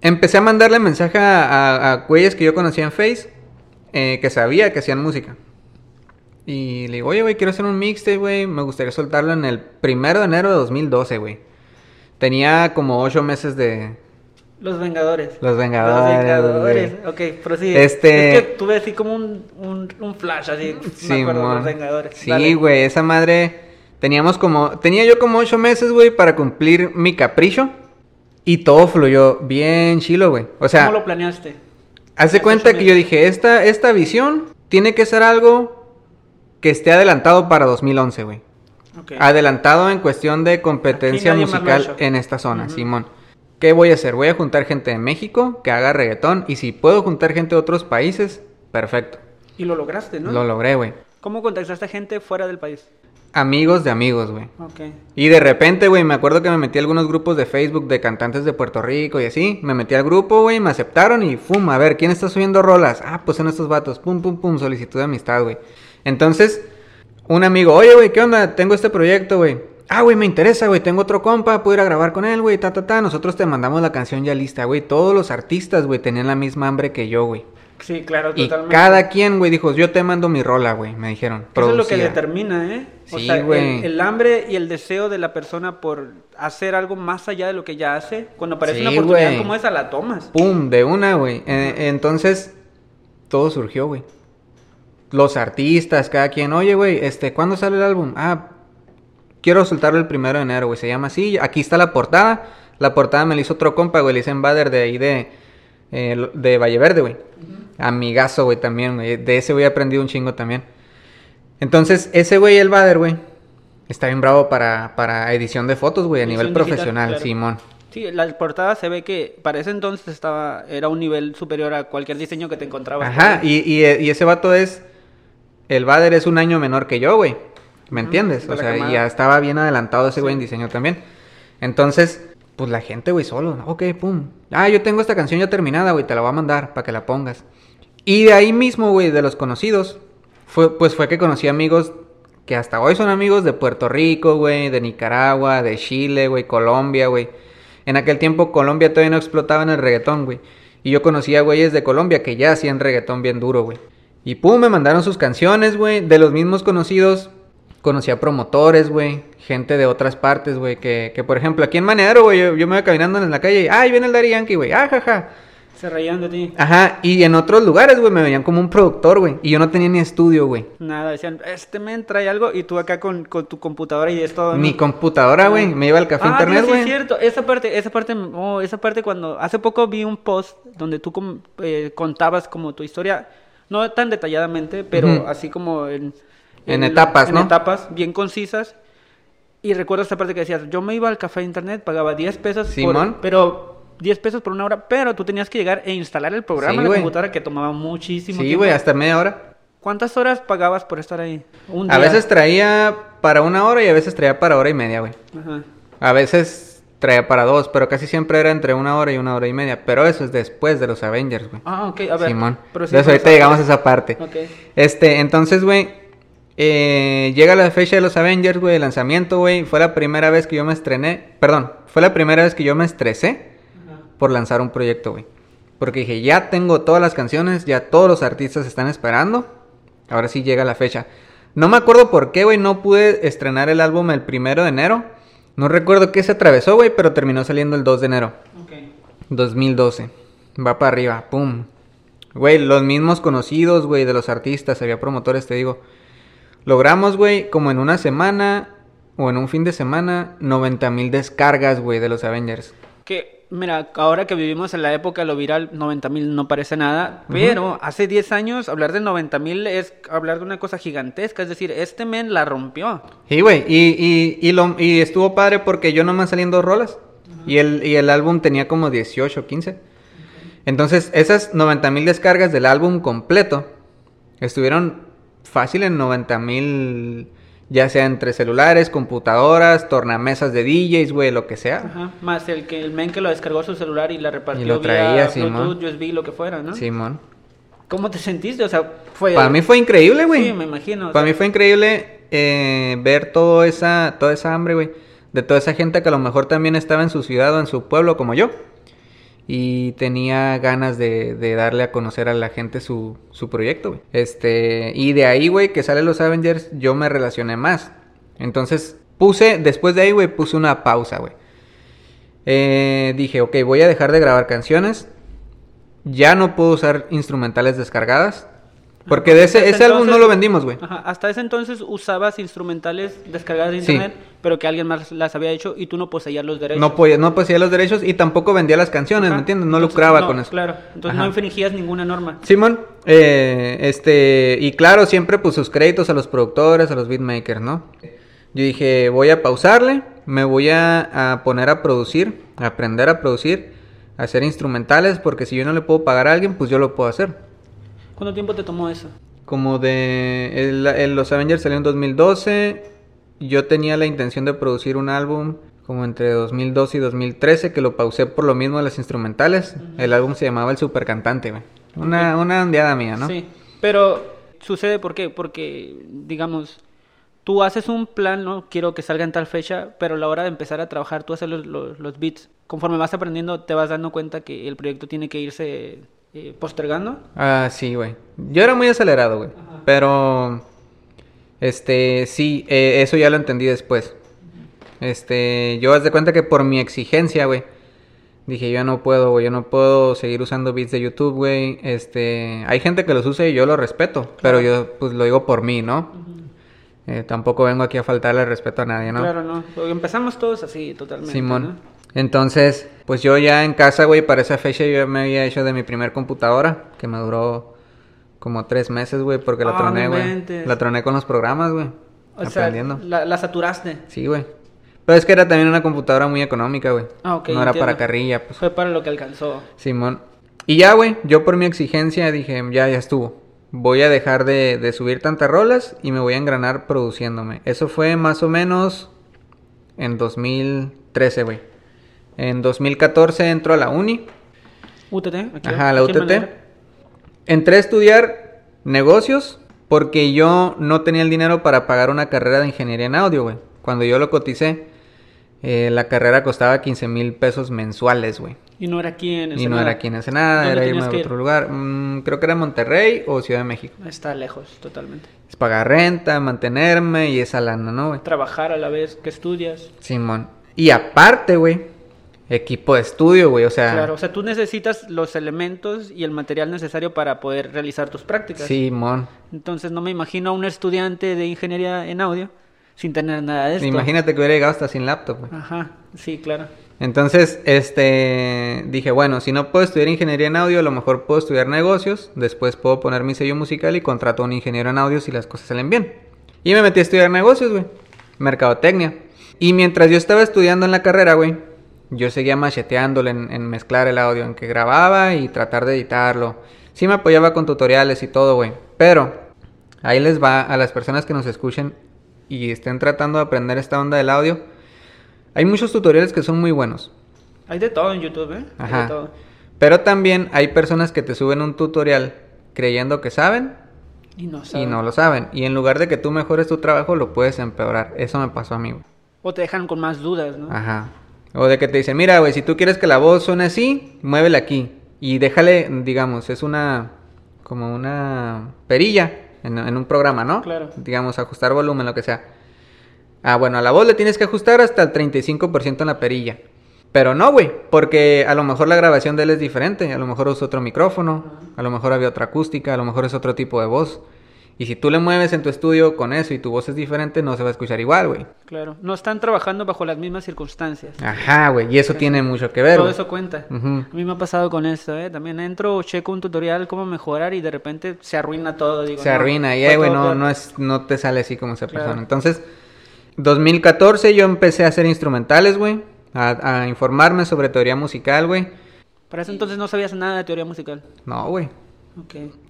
Empecé a mandarle mensaje a, a, a güeyes que yo conocía en Face, eh, que sabía que hacían música. Y le digo, oye, güey, quiero hacer un mixtape, güey. Me gustaría soltarlo en el primero de enero de 2012, güey. Tenía como ocho meses de... Los Vengadores. Los Vengadores, Los Vengadores. güey. Ok, prosigue. Este- Es que tuve así como un, un, un flash, así. me acuerdo los Vengadores. Sí, Dale. güey, esa madre... Teníamos como... Tenía yo como ocho meses, güey, para cumplir mi capricho. Y todo fluyó bien chilo, güey. O sea... ¿Cómo lo planeaste? Haz de Hace cuenta que yo dije, esta, esta visión tiene que ser algo que esté adelantado para 2011, güey. Adelantado en cuestión de competencia musical en esta zona. Simón. ¿Qué voy a hacer? Voy a juntar gente de México que haga reggaetón y si puedo juntar gente de otros países, perfecto. Y lo lograste, ¿no? Lo logré, güey. ¿Cómo contactaste a gente fuera del país? Amigos de amigos, güey. Ok. Y de repente, güey, me acuerdo que me metí a algunos grupos de Facebook de cantantes de Puerto Rico y así. Me metí al grupo, güey, me aceptaron y ¡fum! A ver, ¿quién está subiendo rolas? Ah, pues son estos vatos. Pum, pum, pum, solicitud de amistad, güey. Entonces, un amigo, oye, güey, ¿qué onda? Tengo este proyecto, güey. Ah, güey, me interesa, güey. Tengo otro compa, puedo ir a grabar con él, güey, ta, ta, ta. Nosotros te mandamos la canción ya lista, güey. Todos los artistas, güey, tenían la misma hambre que yo, güey. Sí, claro, Y totalmente. cada quien, güey, dijo, yo te mando mi rola, güey, me dijeron. Eso es lo que determina, ¿eh? O Sí, sea, el, güey. el hambre y el deseo de la persona por hacer algo más allá de lo que ya hace. Cuando aparece Sí, una oportunidad como esa, la tomas. Pum, de una, güey. Eh, entonces, todo surgió, güey. Los artistas, cada quien, oye, güey, este, ¿cuándo sale el álbum? Ah, quiero soltarlo el primero de enero, güey. Se llama así. Aquí está la portada. La portada me la hizo otro compa, güey. Le hice en Bader de ahí de, eh, de Valle Verde, güey. Amigazo, güey, también, güey. De ese, güey, he aprendido un chingo también. Entonces, ese güey, el Bader, güey, está bien bravo para, para edición de fotos, güey, a nivel digital, profesional, claro. Simón. Sí, la portada se ve que para ese entonces estaba era un nivel superior a cualquier diseño que te encontrabas. Ajá, y, y, y ese vato es. El Bader es un año menor que yo, güey. ¿Me Ujú, entiendes? de O sea, camada. ya estaba bien adelantado ese güey Sí. en diseño también. Entonces, pues la gente, güey, solo. ¿no? Ok, pum. Ah, yo tengo esta canción ya terminada, güey, te la voy a mandar para que la pongas. Y de ahí mismo, güey, de los conocidos, fue, pues fue que conocí amigos que hasta hoy son amigos de Puerto Rico, güey, de Nicaragua, de Chile, güey, Colombia, güey. En aquel tiempo Colombia todavía no explotaba en el reggaetón, güey. Y yo conocía güeyes de Colombia que ya hacían reggaetón bien duro, güey. Y pum, me mandaron sus canciones, güey. De los mismos conocidos, conocí a promotores, güey. Gente de otras partes, güey. Que, que, por ejemplo, aquí en Manearo, güey, yo, yo me voy caminando en la calle y, ¡ay, viene el Daddy Yankee, güey! ¡Ah, jaja! Se reían de ti. Ajá, y en otros lugares, güey, me veían como un productor, güey. Y yo no tenía ni estudio, güey. Nada, decían, este men trae algo y tú acá con, con tu computadora y es todo. ¿no? Mi computadora, güey. Me iba al café Ah, internet, Dios, sí, güey. es cierto. Esa parte, esa parte, oh, esa parte cuando hace poco vi un post donde tú eh, contabas como tu historia, no tan detalladamente, pero así como en, En etapas, en ¿no? etapas bien concisas. Y recuerdo esa parte que decías, yo me iba al café internet, pagaba 10 pesos, por- Simón. pero 10 pesos por una hora, pero tú tenías que llegar e instalar el programa Sí, en la computadora que tomaba muchísimo Sí, tiempo. güey, hasta media hora. ¿Cuántas horas pagabas por estar ahí? Un A veces traía para una hora y a veces traía para hora y media, güey. Ajá. A veces traía para dos, pero casi siempre era entre una hora y una hora y media. Pero eso es después de los Avengers, güey. Ah, ok, a ver. Simón. pero sí Entonces ahorita llegamos a esa parte. Ok. Este, entonces, güey, eh, llega la fecha de los Avengers, güey, el lanzamiento, güey. Fue la primera vez que yo me estrené, perdón, fue la primera vez que yo me estresé por lanzar un proyecto, güey. Porque dije, ya tengo todas las canciones, ya todos los artistas están esperando. Ahora sí llega la fecha. No me acuerdo por qué, güey, no pude estrenar el álbum el primero de enero. No recuerdo qué se atravesó, güey, pero terminó saliendo el 2 de enero. Ok. 2012. Va para arriba, pum. Güey, los mismos conocidos, güey, de los artistas, había promotores, te digo. Logramos, güey, como en una semana o en un fin de semana, 90 mil descargas, güey, de los Avengers. Que, mira, ahora que vivimos en la época de lo viral, 90 mil no parece nada, pero hace 10 años hablar de 90 mil es hablar de una cosa gigantesca, es decir, este men la rompió. Sí, güey, y, y, y, lo- y estuvo padre porque yo nomás salí en dos rolas. Y el, y el álbum tenía como 18, 15. Entonces, esas 90 mil descargas del álbum completo estuvieron fácil en 90 mil, ya sea entre celulares, computadoras, tornamesas de DJs, güey, lo que sea. Ajá. Más el que el men que lo descargó su celular y la repartió Y lo vía traía, Bluetooth, Simón. USB, lo que fuera, ¿no? Simón. ¿Cómo te sentiste? O sea, fue... Para mí fue increíble, güey. Sí, me imagino. Para sea, mí fue increíble eh, ver todo esa, toda esa hambre, güey. De toda esa gente que a lo mejor también estaba en su ciudad o en su pueblo como yo. Y tenía ganas de, darle a conocer a la gente su, su proyecto, güey. Este, y de ahí, güey, que sale los Avengers, yo me relacioné más. Entonces, puse, después de ahí, güey, puse una pausa, güey. Eh, dije, ok, voy a dejar de grabar canciones. Ya no puedo usar instrumentales descargadas. Porque de ese, ese álbum no lo vendimos, güey. Hasta ese entonces usabas instrumentales descargadas de Sí. internet, pero que alguien más las había hecho y tú no poseías los derechos. No, podía, no poseía los derechos y tampoco vendía las canciones, Ajá. ¿me entiendes? No Entonces, lucraba no, con eso. Claro, entonces Ajá. no infringías ninguna norma. Simón, eh, este, y claro, siempre pues sus créditos a los productores, a los beatmakers, ¿no? Yo dije, voy a pausarle, me voy a, a poner a producir, a aprender a producir, a hacer instrumentales, porque si yo no le puedo pagar a alguien, pues yo lo puedo hacer. ¿Cuánto tiempo te tomó eso? Como de, el- el- los Avengers salió en 2012, yo tenía la intención de producir un álbum como entre 2012 y 2013, que lo pausé por lo mismo de las instrumentales. El álbum se llamaba El Supercantante, güey. Una, una ondeada mía, ¿no? Sí, pero sucede ¿por qué? Porque, digamos, tú haces un plan, ¿no? Quiero que salga en tal fecha, pero a la hora de empezar a trabajar, tú haces los, los, los beats. Conforme vas aprendiendo, te vas dando cuenta que el proyecto tiene que irse eh, postergando. Ah, sí, güey. Yo era muy acelerado, güey. Pero, este, sí, eh, eso ya lo entendí después. Este, yo haz de cuenta que por mi exigencia, güey. Dije, yo no puedo, güey, yo no puedo seguir usando beats de YouTube, güey. Este, hay gente que los usa y yo lo respeto, pero yo pues lo digo por mí, ¿no? Eh, tampoco vengo aquí a faltarle respeto a nadie, ¿no? Claro, no. Porque empezamos todos así, totalmente. Simón. ¿no? Entonces, pues yo ya en casa, güey, para esa fecha yo me había hecho de mi primer computadora, que me duró como tres meses, güey, porque la Ah, troné, güey. La troné con los programas, güey. O sea, aprendiendo. la, la saturaste. Sí, güey. Pero es que era también una computadora muy económica, güey. Ah, ok, No era para carrilla, pues. Fue para lo que alcanzó. Simón. Y ya, güey, yo por mi exigencia dije, ya, ya estuvo. Voy a dejar de, de subir tantas rolas y me voy a engranar produciéndome. Eso fue más o menos en 2013, güey. En 2014 entro a la uni. UTT. Aquí, Ajá, la UTT. Entré a estudiar negocios porque yo no tenía el dinero para pagar una carrera de ingeniería en audio, güey. Cuando yo lo coticé, eh, la carrera costaba 15 mil pesos mensuales, güey. Y no era aquí en Y no era aquí en Ensenada, ¿Dónde era irme a otro ir? lugar. Mm, creo que era Monterrey o Ciudad de México. Está lejos, totalmente. Es pagar renta, mantenerme y esa lana, ¿no, güey? Trabajar a la vez que estudias. Simón. Y aparte, güey, equipo de estudio, güey, o sea... Claro, o sea, tú necesitas los elementos y el material necesario para poder realizar tus prácticas. Simón. Entonces no me imagino a un estudiante de ingeniería en audio sin tener nada de esto. Imagínate que hubiera llegado hasta sin laptop, güey. Ajá, sí, claro. Entonces, este, dije, bueno, si no puedo estudiar ingeniería en audio, a lo mejor puedo estudiar negocios, después puedo poner mi sello musical y contrato a un ingeniero en audio si las cosas salen bien. Y me metí a estudiar negocios, güey, mercadotecnia. Y mientras yo estaba estudiando en la carrera, güey, yo seguía macheteándole en, en mezclar el audio, en que grababa y tratar de editarlo. Sí me apoyaba con tutoriales y todo, güey. Pero, ahí les va a las personas que nos escuchen y estén tratando de aprender esta onda del audio. Hay muchos tutoriales que son muy buenos. Hay de todo en YouTube, ¿eh? Hay Ajá. de todo. Pero también hay personas que te suben un tutorial creyendo que saben Y no y saben. no lo saben. Y en lugar de que tú mejores tu trabajo, lo puedes empeorar. Eso me pasó a mí, güey. O te dejan con más dudas, ¿no? Ajá. O de que te dicen, mira, güey, si tú quieres que la voz suene así, muévela aquí. Y déjale, digamos, es una, como una perilla en, en un programa, ¿no? Claro. Digamos, ajustar volumen, lo que sea. Ah, bueno, a la voz le tienes que ajustar hasta el 35% en la perilla. Pero no, güey, porque a lo mejor la grabación de él es diferente. A lo mejor usa otro micrófono, a lo mejor había otra acústica, a lo mejor es otro tipo de voz. Y si tú le mueves en tu estudio con eso y tu voz es diferente, no se va a escuchar igual, güey. Claro. No están trabajando bajo las mismas circunstancias. Ajá, güey, y eso tiene mucho que ver. Todo eso cuenta. A mí me ha pasado con eso, ¿eh? También entro, checo un tutorial, cómo mejorar y de repente se arruina todo. Digo, Se no, arruina y, eh, güey, no, no, es, no te sale así como esa Claro. persona. Entonces, 2014 yo empecé a hacer instrumentales, güey. A, a informarme sobre teoría musical, güey. Para eso entonces no sabías nada de teoría musical. No, güey.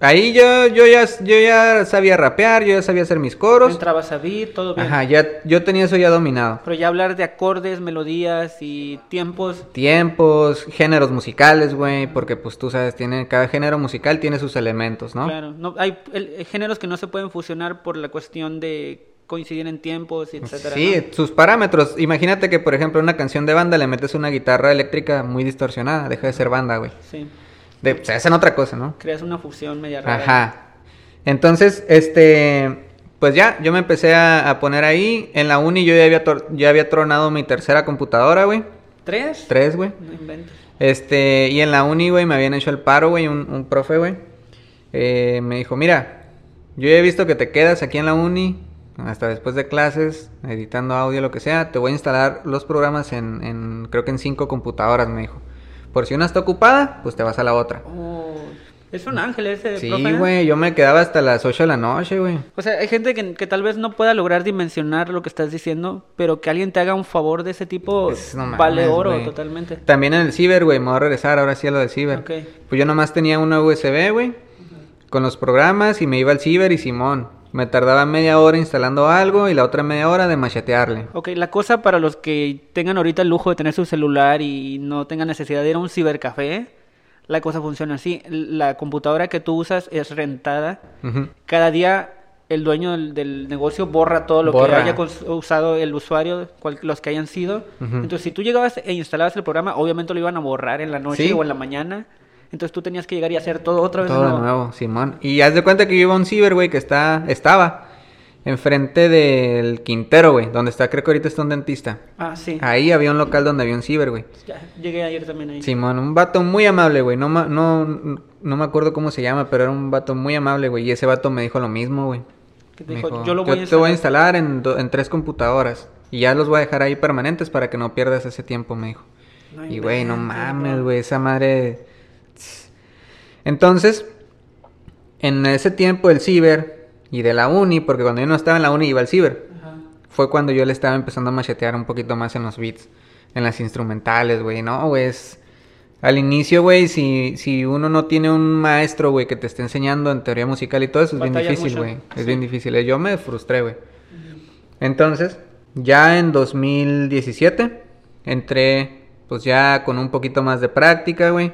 Ahí yo, yo, ya, yo ya sabía rapear, yo ya sabía hacer mis coros. Entrabas a beat, todo bien. Ajá, ya, yo tenía eso ya dominado. Pero ya hablar de acordes, melodías y tiempos. Tiempos, géneros musicales, güey, porque pues tú sabes, tiene, cada género musical tiene sus elementos, ¿no? Claro. No, hay el- eh, géneros que no se pueden fusionar por la cuestión de coincidir en tiempos, etcétera. Sí, ¿no? sus parámetros. Imagínate que, por ejemplo, en una canción de banda le metes una guitarra eléctrica muy distorsionada, deja de ser banda, güey. Sí. De- se hacen otra cosa, ¿no? Creas una fusión media rara. Ajá. Entonces, este, pues ya, yo me empecé a, a poner ahí. En la uni yo ya había, ya había tronado mi tercera computadora, güey. ¿Tres? Tres, güey. No inventes. Este, y en la uni, güey, me habían hecho el paro, güey, un, un profe, güey. eh, me dijo, mira, yo ya he visto que te quedas aquí en la uni, hasta después de clases, editando audio, lo que sea, te voy a instalar los programas en, en creo que en cinco computadoras, me dijo. Por si una está ocupada, pues te vas a la otra. Oh, es un ángel ese Sí, güey, yo me quedaba hasta las 8 de la noche, güey. O sea, hay gente que, que tal vez no pueda lograr dimensionar lo que estás diciendo, pero que alguien te haga un favor de ese tipo Es- no vale mames, oro totalmente. También en el ciber, güey, me voy a regresar ahora sí a lo del ciber. Pues yo nomás tenía una USB, güey, con los programas y me iba al ciber y Simón. Me tardaba media hora instalando algo y la otra media hora de machetearle. Ok, la cosa para los que tengan ahorita el lujo de tener su celular y no tengan necesidad de ir a un cibercafé, la cosa funciona así. La computadora que tú usas es rentada. Cada día el dueño del, del negocio borra todo lo Borra. que haya usado el usuario, cual- los que hayan sido. Entonces, si tú llegabas e instalabas el programa, obviamente lo iban a borrar en la noche Sí. o en la mañana. Entonces tú tenías que llegar y hacer todo otra vez Todo de nuevo. nuevo, Simón. Y haz de cuenta que yo iba a un ciber, güey, que está, estaba enfrente del Quintero, güey, donde está, creo que ahorita está un dentista. Ah, sí. Ahí había un local donde había un ciber, güey. Ya, llegué ayer también ahí. Simón, un vato muy amable, güey. No, no, no me acuerdo cómo se llama, pero era un vato muy amable, güey. Y ese vato me dijo lo mismo, güey. Que te dijo, dijo, yo lo voy a te voy a instalar". en, do- en tres computadoras. Y ya los voy a dejar ahí permanentes para que no pierdas ese tiempo, me dijo. No y, güey, no mames, güey. Esa madre... Entonces, En ese tiempo el ciber y de la uni, porque cuando yo no estaba en la uni iba al ciber, Ajá. fue cuando yo le estaba empezando a machetear un poquito más en los beats, en las instrumentales, güey. No, güey, es... Al inicio, güey, si, si uno no tiene un maestro, güey, que te esté enseñando en teoría musical y todo eso, es bien difícil, güey. Es Sí. bien difícil. Yo me frustré, güey. Entonces, ya en 2017, entré, pues ya con un poquito más de práctica, güey.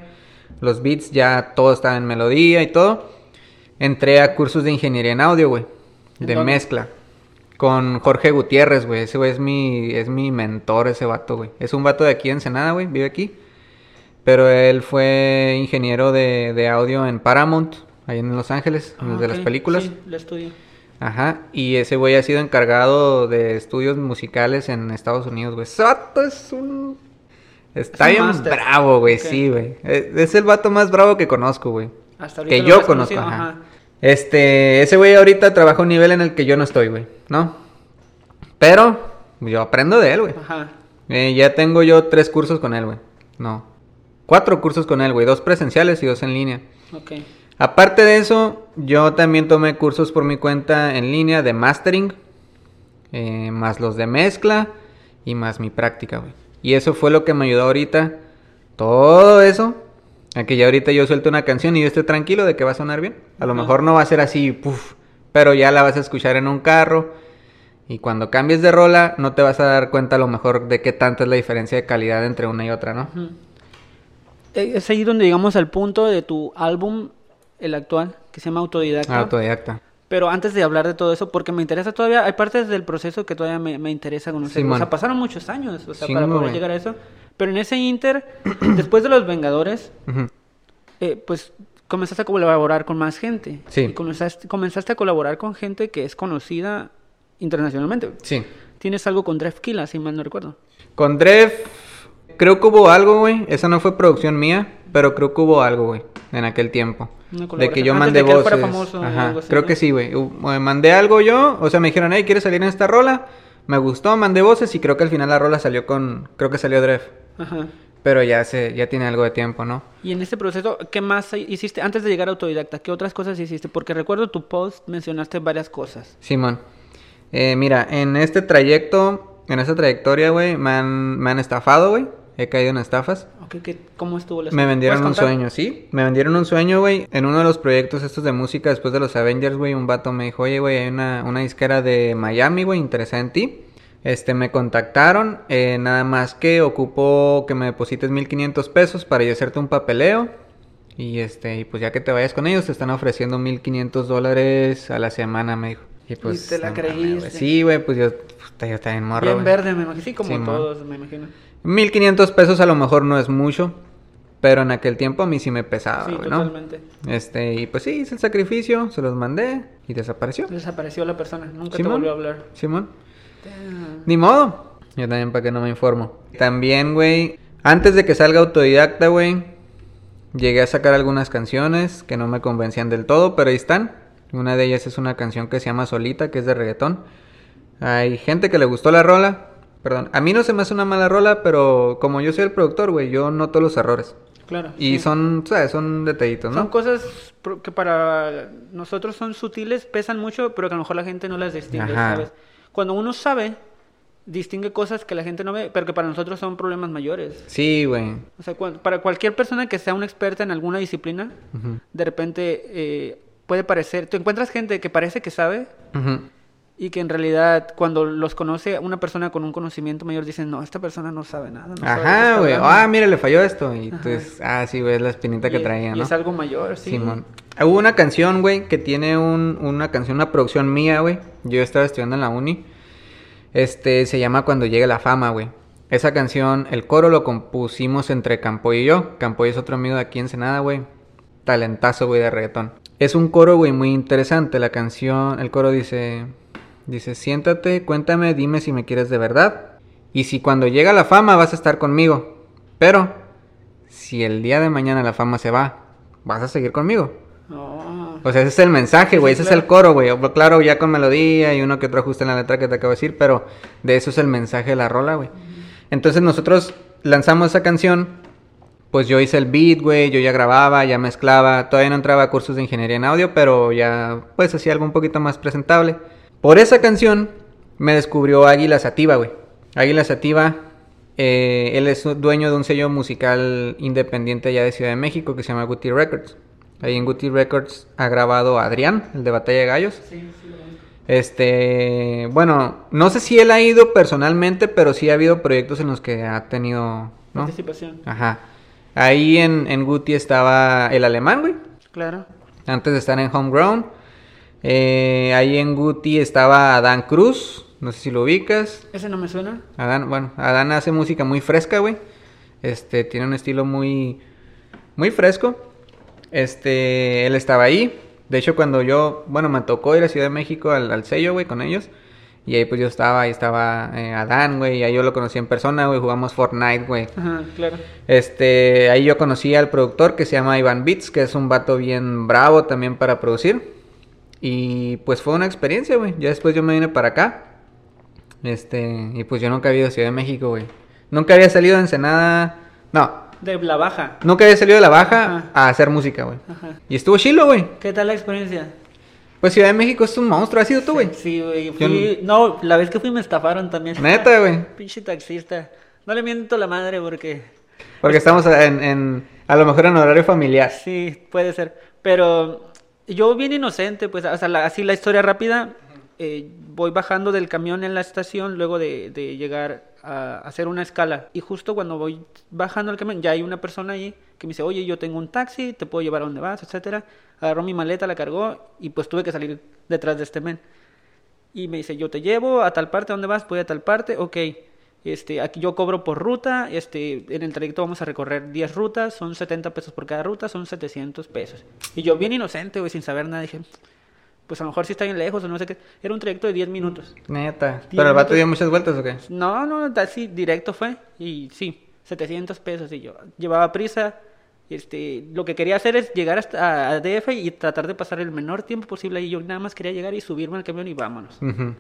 Los beats ya todo estaba en melodía y todo. Entré a cursos de ingeniería en audio, güey. ¿En De dónde? mezcla. Con Jorge Gutiérrez, güey. Ese güey es mi, es mi mentor, ese vato, güey. Es un vato de aquí en Ensenada, güey. Vive aquí. Pero él fue ingeniero de, de audio en Paramount, ahí en Los Ángeles, en Ah, el de las películas. Sí, la estudio. Ajá, y ese güey ha sido encargado de estudios musicales en Estados Unidos, güey. Ese vato es un... Está Es bien bravo, güey, sí, güey. Es, es el vato más bravo que conozco, güey. Hasta ahorita Que yo conozco, ajá. Este, ese güey ahorita trabaja a un nivel en el que yo no estoy, güey, ¿no? Pero yo aprendo de él, güey. Ajá. Eh, ya tengo yo tres cursos con él, güey. No. Cuatro cursos con él, güey. Dos presenciales y dos en línea. Ok. Aparte de eso, yo también tomé cursos por mi cuenta en línea de mastering, eh, más los de mezcla y más mi práctica, güey. Y eso fue lo que me ayudó ahorita. Todo eso, a que ya ahorita yo suelto una canción y yo esté tranquilo de que va a sonar bien. A lo mejor no va a ser así, puf, pero ya la vas a escuchar en un carro. Y cuando cambies de rola, no te vas a dar cuenta a lo mejor de qué tanto es la diferencia de calidad entre una y otra, ¿no? Eh, Es ahí donde llegamos al punto de tu álbum, el actual, que se llama Autodidacta. Autodidacta. Pero antes de hablar de todo eso, porque me interesa todavía, hay partes del proceso que todavía me, me interesa conocer. O sea, pasaron muchos años, o sea, para poder llegar a eso. Pero en ese inter, después de Los Vengadores, eh, pues comenzaste a colaborar con más gente. Sí. Y comenzaste, comenzaste a colaborar con gente que es conocida internacionalmente. Sí. Tienes algo con Drefkila, si mal no recuerdo. Con Drev, creo que hubo algo, güey. Esa no fue producción mía, pero creo que hubo algo, güey, en aquel tiempo. De que yo mandé que voces. famoso Ajá, así, creo ¿no? que sí, güey. Eh, Mandé algo yo, o sea, me dijeron, hey, ¿quieres salir en esta rola? Me gustó, mandé voces y creo que al final la rola salió con, creo que salió Drev. Ajá. Pero ya se, ya tiene algo de tiempo, ¿no? Y en este proceso, ¿qué más hiciste antes de llegar a autodidacta? ¿Qué otras cosas hiciste? Porque recuerdo tu post, mencionaste varias cosas. Simón. Eh, mira, en este trayecto, en esta trayectoria, güey, me han, me han estafado, güey. He caído en estafas. Ok, ¿qué- ¿Cómo estuvo la Me vendieron un sueño, ¿sí? Me vendieron un sueño, güey. En uno de los proyectos estos de música después de los Avengers, güey, un vato me dijo, oye, güey, hay una, una disquera de Miami, güey, interesada en ti. Este, me contactaron, eh, nada más que ocupo que me deposites 1500 pesos para yo hacerte un papeleo. Y este, y pues ya que te vayas con ellos, te están ofreciendo 1500 dólares a la semana, me dijo. Y pues. te la no creíste. Sí, güey, pues yo, puta, yo estaba en morro. Bien verde, me imagino. Sí, como todos, me imagino. 1500 pesos a lo mejor no es mucho, pero en aquel tiempo a mí sí me pesaba, sí, ¿no? totalmente. Este, y pues sí, hice el sacrificio, se los mandé y desapareció. Desapareció la persona, nunca te volvió a hablar. Simón. Damn. Ni modo. Yo también para que no me informo. También, güey, antes de que salga autodidacta, güey, llegué a sacar algunas canciones que no me convencían del todo, pero ahí están. Una de ellas es una canción que se llama Solita, que es de reggaetón. Hay gente que le gustó la rola. Perdón, a mí no se me hace una mala rola, pero como yo soy el productor, güey, yo noto los errores. Claro. Y sí. son, ¿sabes? Son detallitos, ¿no? Son cosas que para nosotros son sutiles, pesan mucho, pero que a lo mejor la gente no las distingue, Ajá. ¿sabes? Cuando uno sabe, distingue cosas que la gente no ve, pero que para nosotros son problemas mayores. Sí, güey. O sea, cuan- para cualquier persona que sea una experta en alguna disciplina, Ujú. de repente eh, puede parecer, tú encuentras gente que parece que sabe Ujú. Y que en realidad cuando los conoce una persona con un conocimiento mayor dicen, no, esta persona no sabe nada. no Ajá, güey. hablando". Ah, mira, le falló esto. Y entonces, ah, sí, güey, es la espinita que Y- traía, y ¿no? es algo mayor, sí. Simón. Hubo una canción, güey, que tiene un, una canción, una producción mía, güey. Yo estaba estudiando en la uni. Este, se llama Cuando llegue la fama, güey. Esa canción, el coro lo compusimos entre Campoy y yo. Campoy es otro amigo de aquí en Senada, güey. Talentazo, güey, de reggaetón. Es un coro, güey, muy interesante. La canción, el coro dice... Dice, siéntate, cuéntame, dime si me quieres de verdad. Y si cuando llega la fama vas a estar conmigo. Pero, si el día de mañana la fama se va, vas a seguir conmigo. No. O sea, ese es el mensaje, güey. Sí, ese claro. es el coro, güey. Claro, ya con melodía y uno que otro ajuste en la letra que te acabo de decir, pero de eso es el mensaje de la rola, güey. Entonces nosotros lanzamos esa canción pues yo hice el beat, güey, yo ya grababa, ya mezclaba, todavía no entraba a cursos de ingeniería en audio, pero ya pues hacía algo un poquito más presentable. Por esa canción me descubrió Águila Sativa, güey. Águila Sativa, eh, él es dueño de un sello musical independiente allá de Ciudad de México que se llama Guti Records. Ahí en Guti Records ha grabado a Adrián, el de Batalla de Gallos. Este, bueno, no sé si él ha ido personalmente, pero sí ha habido proyectos en los que ha tenido, ¿no? Participación. Ajá. Ahí en, en Guti estaba el alemán, güey. Claro. Antes de estar en Homegrown. Eh, ahí en Guti estaba Adán Cruz. No sé si lo ubicas. Ese no me suena. Adán, bueno, Adán hace música muy fresca, güey. Este, tiene un estilo muy, muy fresco. Este, él estaba ahí. De hecho, cuando yo, bueno, me tocó ir a Ciudad de México al, al sello, güey, con ellos. Y ahí pues yo estaba, ahí estaba eh, Adán, güey, y ahí yo lo conocí en persona, güey, jugamos Fortnite, güey. Ajá, claro. Este, ahí yo conocí al productor que se llama Ivan Beats, que es un vato bien bravo también para producir. Y pues fue una experiencia, güey. Ya después yo me vine para acá. Este, y pues yo nunca había ido a Ciudad de México, güey. Nunca había salido de Ensenada. No, De la baja. nunca había salido de la baja Ajá. a hacer música, güey. Ajá. Y estuvo chilo, güey. ¿Qué tal la experiencia? Pues Ciudad de México es un monstruo, ¿has sido tú, güey? Sí, güey. Fui- No, la vez que fui me estafaron también. Neta, güey. Pinche taxista. No le miento la madre porque Porque estamos en, en- a lo mejor en horario familiar. sí, puede ser. Pero yo bien inocente, pues, o sea, la- así la historia rápida. eh, voy bajando del camión en la estación luego de, de llegar a hacer una escala. Y justo cuando voy bajando el camión, ya hay una persona ahí que me dice, oye, yo tengo un taxi, te puedo llevar a donde vas, etcétera. Agarró mi maleta, la cargó y pues tuve que salir detrás de este men. Y me dice, yo te llevo a tal parte, ¿a dónde vas? Voy a tal parte, ok. Este, aquí yo cobro por ruta, este, en el trayecto vamos a recorrer 10 rutas, son 70 pesos por cada ruta, son 700 pesos. Y yo bien inocente, güey, sin saber nada, dije, pues a lo mejor sí está bien lejos o no sé qué. Era un trayecto de 10 minutos. Neta. ¿Pero el vato dio muchas vueltas o qué? No, no, así directo fue. Y sí, 700 pesos. Y yo llevaba prisa. Este, lo que quería hacer es llegar hasta a DF y tratar de pasar el menor tiempo posible. Y yo nada más quería llegar y subirme al camión y vámonos. Ujú.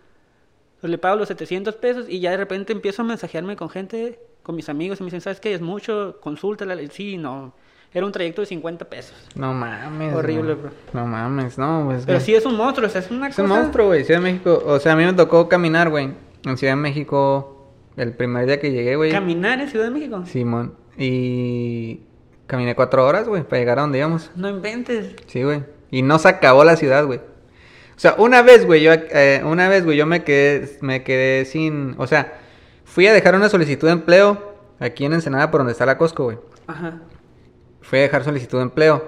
Entonces le pago los 700 pesos y ya de repente empiezo a mensajearme con gente, con mis amigos. Y me dicen, ¿sabes qué? Es mucho, consúltala. Sí, no. Era un trayecto de 50 pesos. No mames. Horrible, bro. No mames, no, pues. Pero sí es un monstruo, o sea, es una Es un cosa- monstruo, güey. Ciudad de México. O sea, a mí me tocó caminar, güey. En Ciudad de México, el primer día que llegué, güey. Caminar en Ciudad de México. Simón. Y caminé cuatro horas, güey, para llegar a donde íbamos. No inventes. Sí, güey. Y no se acabó la ciudad, güey. O sea, una vez, güey, yo, eh, una vez, güey, yo me quedé, me quedé sin, o sea, fui a dejar una solicitud de empleo aquí en Ensenada por donde está la Costco, güey. Ajá. Fui a dejar solicitud de empleo.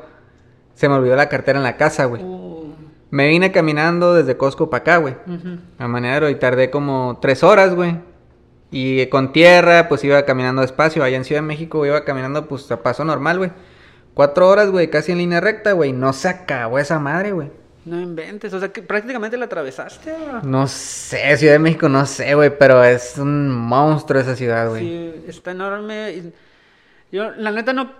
Se me olvidó la cartera en la casa, güey. Uh, Me vine caminando desde Costco para acá, güey. ujú. A Manero y tardé como tres horas, güey. Y con tierra, pues iba caminando despacio. Allá en Ciudad de México iba caminando, pues a paso normal, güey. Cuatro horas, güey, casi en línea recta, güey. No se acabó esa madre, güey. No inventes, o sea que prácticamente la atravesaste. ¿o? No sé, Ciudad de México, no sé, güey, pero es un monstruo esa ciudad, güey. Sí, está enorme. Yo, la neta, no.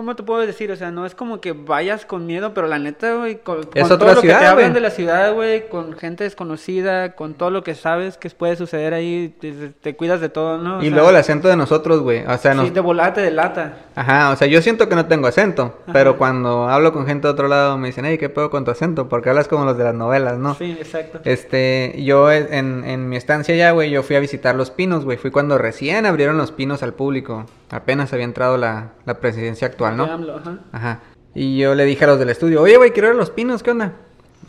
¿Cómo te puedo decir? O sea, no es como que vayas con miedo, pero la neta, güey, con, Es con otra todo lo que te hablan de la ciudad, güey, con gente desconocida, con todo lo que sabes que puede suceder ahí, te, te cuidas de todo, ¿no? O y sea, luego el acento de nosotros, güey. O sea, sí, nos... de volada te delata. Ajá, o sea, yo siento que no tengo acento, Ajá. pero cuando hablo con gente de otro lado me dicen, hey, ¿qué pedo con tu acento? Porque hablas como los de las novelas, ¿no? Sí, exacto. Este, yo en, en mi estancia allá, güey, yo fui a visitar Los Pinos, güey. Fui cuando recién abrieron Los Pinos al público. Apenas había entrado la, la presidencia actual, ¿no? AMLO, ajá. Ajá. Y yo le dije a los del estudio, oye, güey, quiero ir a Los Pinos, ¿qué onda?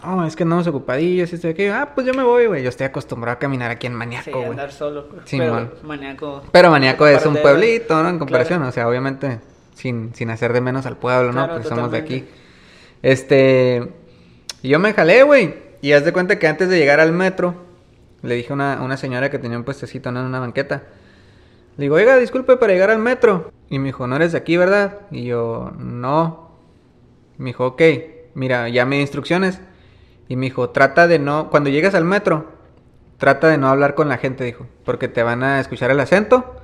No, es que andamos ocupadillos y esto y aquello. Ah, pues yo me voy, güey. Yo estoy acostumbrado a caminar aquí en Sí, Maniaco, güey. andar solo. Sí, pero man. maníaco. Pero Maniaco es un pueblito, ¿no? En comparación, Claro. o sea, obviamente, sin, sin hacer de menos al pueblo, ¿no? Claro, Porque somos de aquí. Este. Y yo me jalé, güey. Y haz de cuenta que antes de llegar al metro, le dije a una, una señora que tenía un puestecito ¿no? en una banqueta. Le digo, oiga, disculpe para llegar al metro. Y me dijo, no eres de aquí, ¿verdad? Y yo, no. Me dijo, ok, mira, ya me instrucciones. Y me dijo, trata de no, cuando llegues al metro, trata de no hablar con la gente, dijo. Porque te van a escuchar el acento.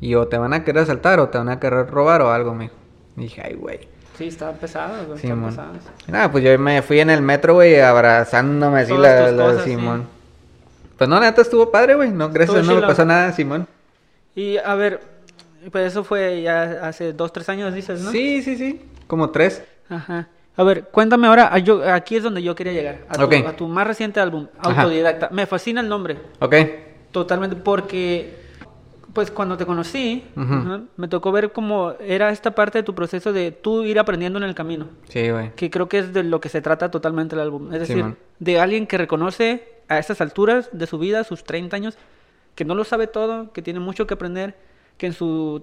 Y o te van a querer asaltar o te van a querer robar o algo, me dijo. Y dije, ay, güey. Sí, estaba pesado, güey. Estaba pesado. Nada, pues yo me fui en el metro, güey, abrazándome así Todas la, la cosas, Simón. Pues no, neta estuvo padre, güey. No, gracias, no me pasó nada, Simón. Y a ver, Pues eso fue ya hace dos, tres años, dices, ¿no? Sí, sí, sí. Como tres. Ajá. A ver, cuéntame ahora, a yo, aquí es donde yo quería llegar, a tu, a tu más reciente álbum, Ajá. Autodidacta. Me fascina el nombre, Ok. totalmente, porque pues cuando te conocí, me tocó ver cómo era esta parte de tu proceso de tú ir aprendiendo en el camino, Sí, güey. que creo que es de lo que se trata totalmente el álbum. Es decir, de alguien que reconoce a estas alturas de su vida, sus 30 años, que no lo sabe todo, que tiene mucho que aprender, que en su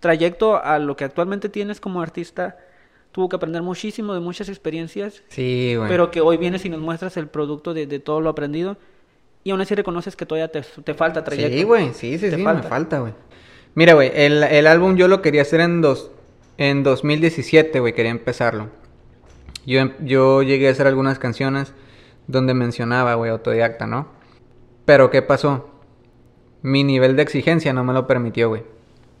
trayecto a lo que actualmente tienes como artista, tuvo que aprender muchísimo de muchas experiencias, Sí, güey. pero que hoy vienes y nos muestras el producto de, de todo lo aprendido y aún así reconoces que todavía te, te falta trayecto. Sí, güey, sí, sí, Te sí, falta. me falta, güey. Mira, güey, el, el álbum yo lo quería hacer en dos, en 2017, güey, quería empezarlo. Yo, em- yo llegué a hacer algunas canciones donde mencionaba, güey, autodidacta, ¿no? Pero ¿qué pasó? Mi nivel de exigencia no me lo permitió, güey.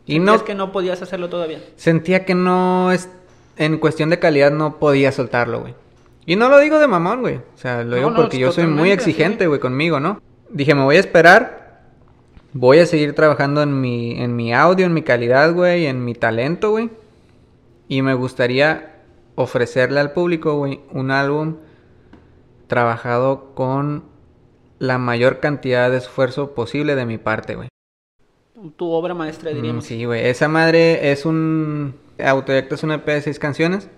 Y no, Es que no podías hacerlo todavía. sentía que no es en cuestión de calidad no podía soltarlo, güey. Y no lo digo de mamón, güey. O sea, lo No, digo no, porque yo soy muy exigente, sí. güey, conmigo, ¿no? Dije, me voy a esperar. Voy a seguir trabajando en mi, en mi audio, en mi calidad, güey, en mi talento, güey. Y me gustaría ofrecerle al público, güey, un álbum trabajado con la mayor cantidad de esfuerzo posible de mi parte, güey. Tu obra maestra, Mm, diríamos. Sí, güey. Esa madre es un. Autodidacta es un EP de seis canciones.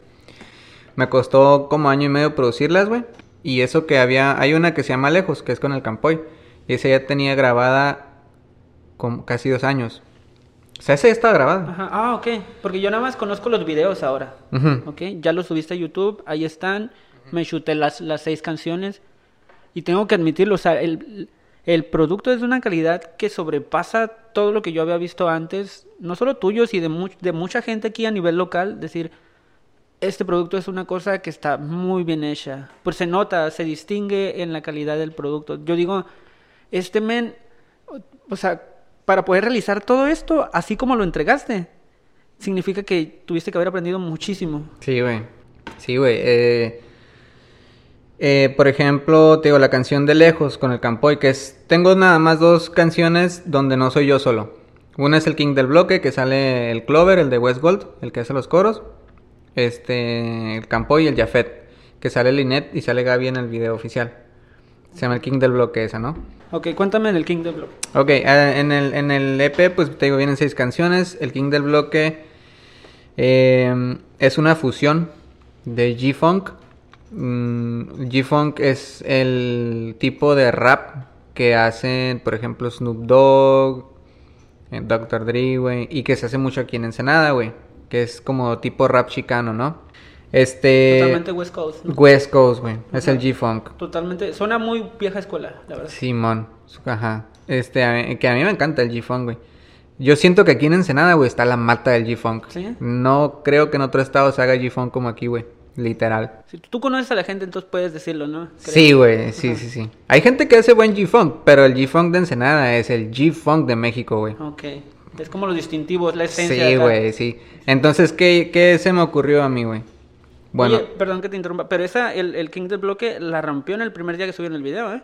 Me costó como año y medio producirlas, güey. Y eso que había. Hay una que se llama Lejos, que es con el Campoy. Y esa ya tenía grabada con casi dos años. O sea, esa ya estaba grabada. Ajá. Ah, ok. Porque yo nada más conozco los videos ahora. Ujú. Ok, ya los subiste a YouTube, ahí están. Me chuté las, las seis canciones. Y tengo que admitirlo, o sea, el, el producto es de una calidad que sobrepasa todo lo que yo había visto antes, no solo tuyos y de, much- de mucha gente aquí a nivel local. Decir, este producto es una cosa que está muy bien hecha. Pues se nota, se distingue en la calidad del producto. Yo digo, este men, o sea, para poder realizar todo esto, así como lo entregaste, significa que tuviste que haber aprendido muchísimo. Sí, güey. Sí, güey. Eh, eh, por ejemplo, te digo, la canción de Lejos con el Campoy, que es... Tengo nada más dos canciones donde no soy yo solo. Una es el King del Bloque, que sale el Clover, el de West Gold, el que hace los coros. Este, el Campoy y el Jafet, que sale Linet y sale Gaby en el video oficial. Se llama el King del Bloque esa, ¿no? Ok, cuéntame del King de Block. Ok, eh, en, el, en el EP, pues te digo, vienen seis canciones. El King del Bloque eh, es una fusión de G-Funk. Mm, G-Funk es el tipo de rap que hacen, por ejemplo, Snoop Dogg, eh, Dr. Dre, güey, y que se hace mucho aquí en Ensenada, güey, que es como tipo rap chicano, ¿no? Este... Totalmente West Coast. ¿no? West Coast, güey, es el. G-Funk. Totalmente. Suena muy vieja escuela, la verdad. Simón, ajá. Este, a mí- que a mí me encanta el G-Funk, güey. Yo siento que aquí en Ensenada, güey, está la mata del G-Funk. ¿Sí? No creo que en otro estado se haga G-Funk como aquí, güey. Literal. Si tú conoces a la gente, entonces puedes decirlo, ¿no? Creo. Sí, güey, sí, Ajá. sí, sí. Hay gente que hace buen G-Funk, pero el G-Funk de Ensenada es el G-Funk de México, güey. Ok. Es como los distintivos, la esencia. Sí, güey, sí. Entonces, ¿qué, ¿qué se me ocurrió a mí, güey? Bueno, Oye, perdón que te interrumpa, pero esa, el, el King del Bloque la rompió en el primer día que subieron el video, ¿eh?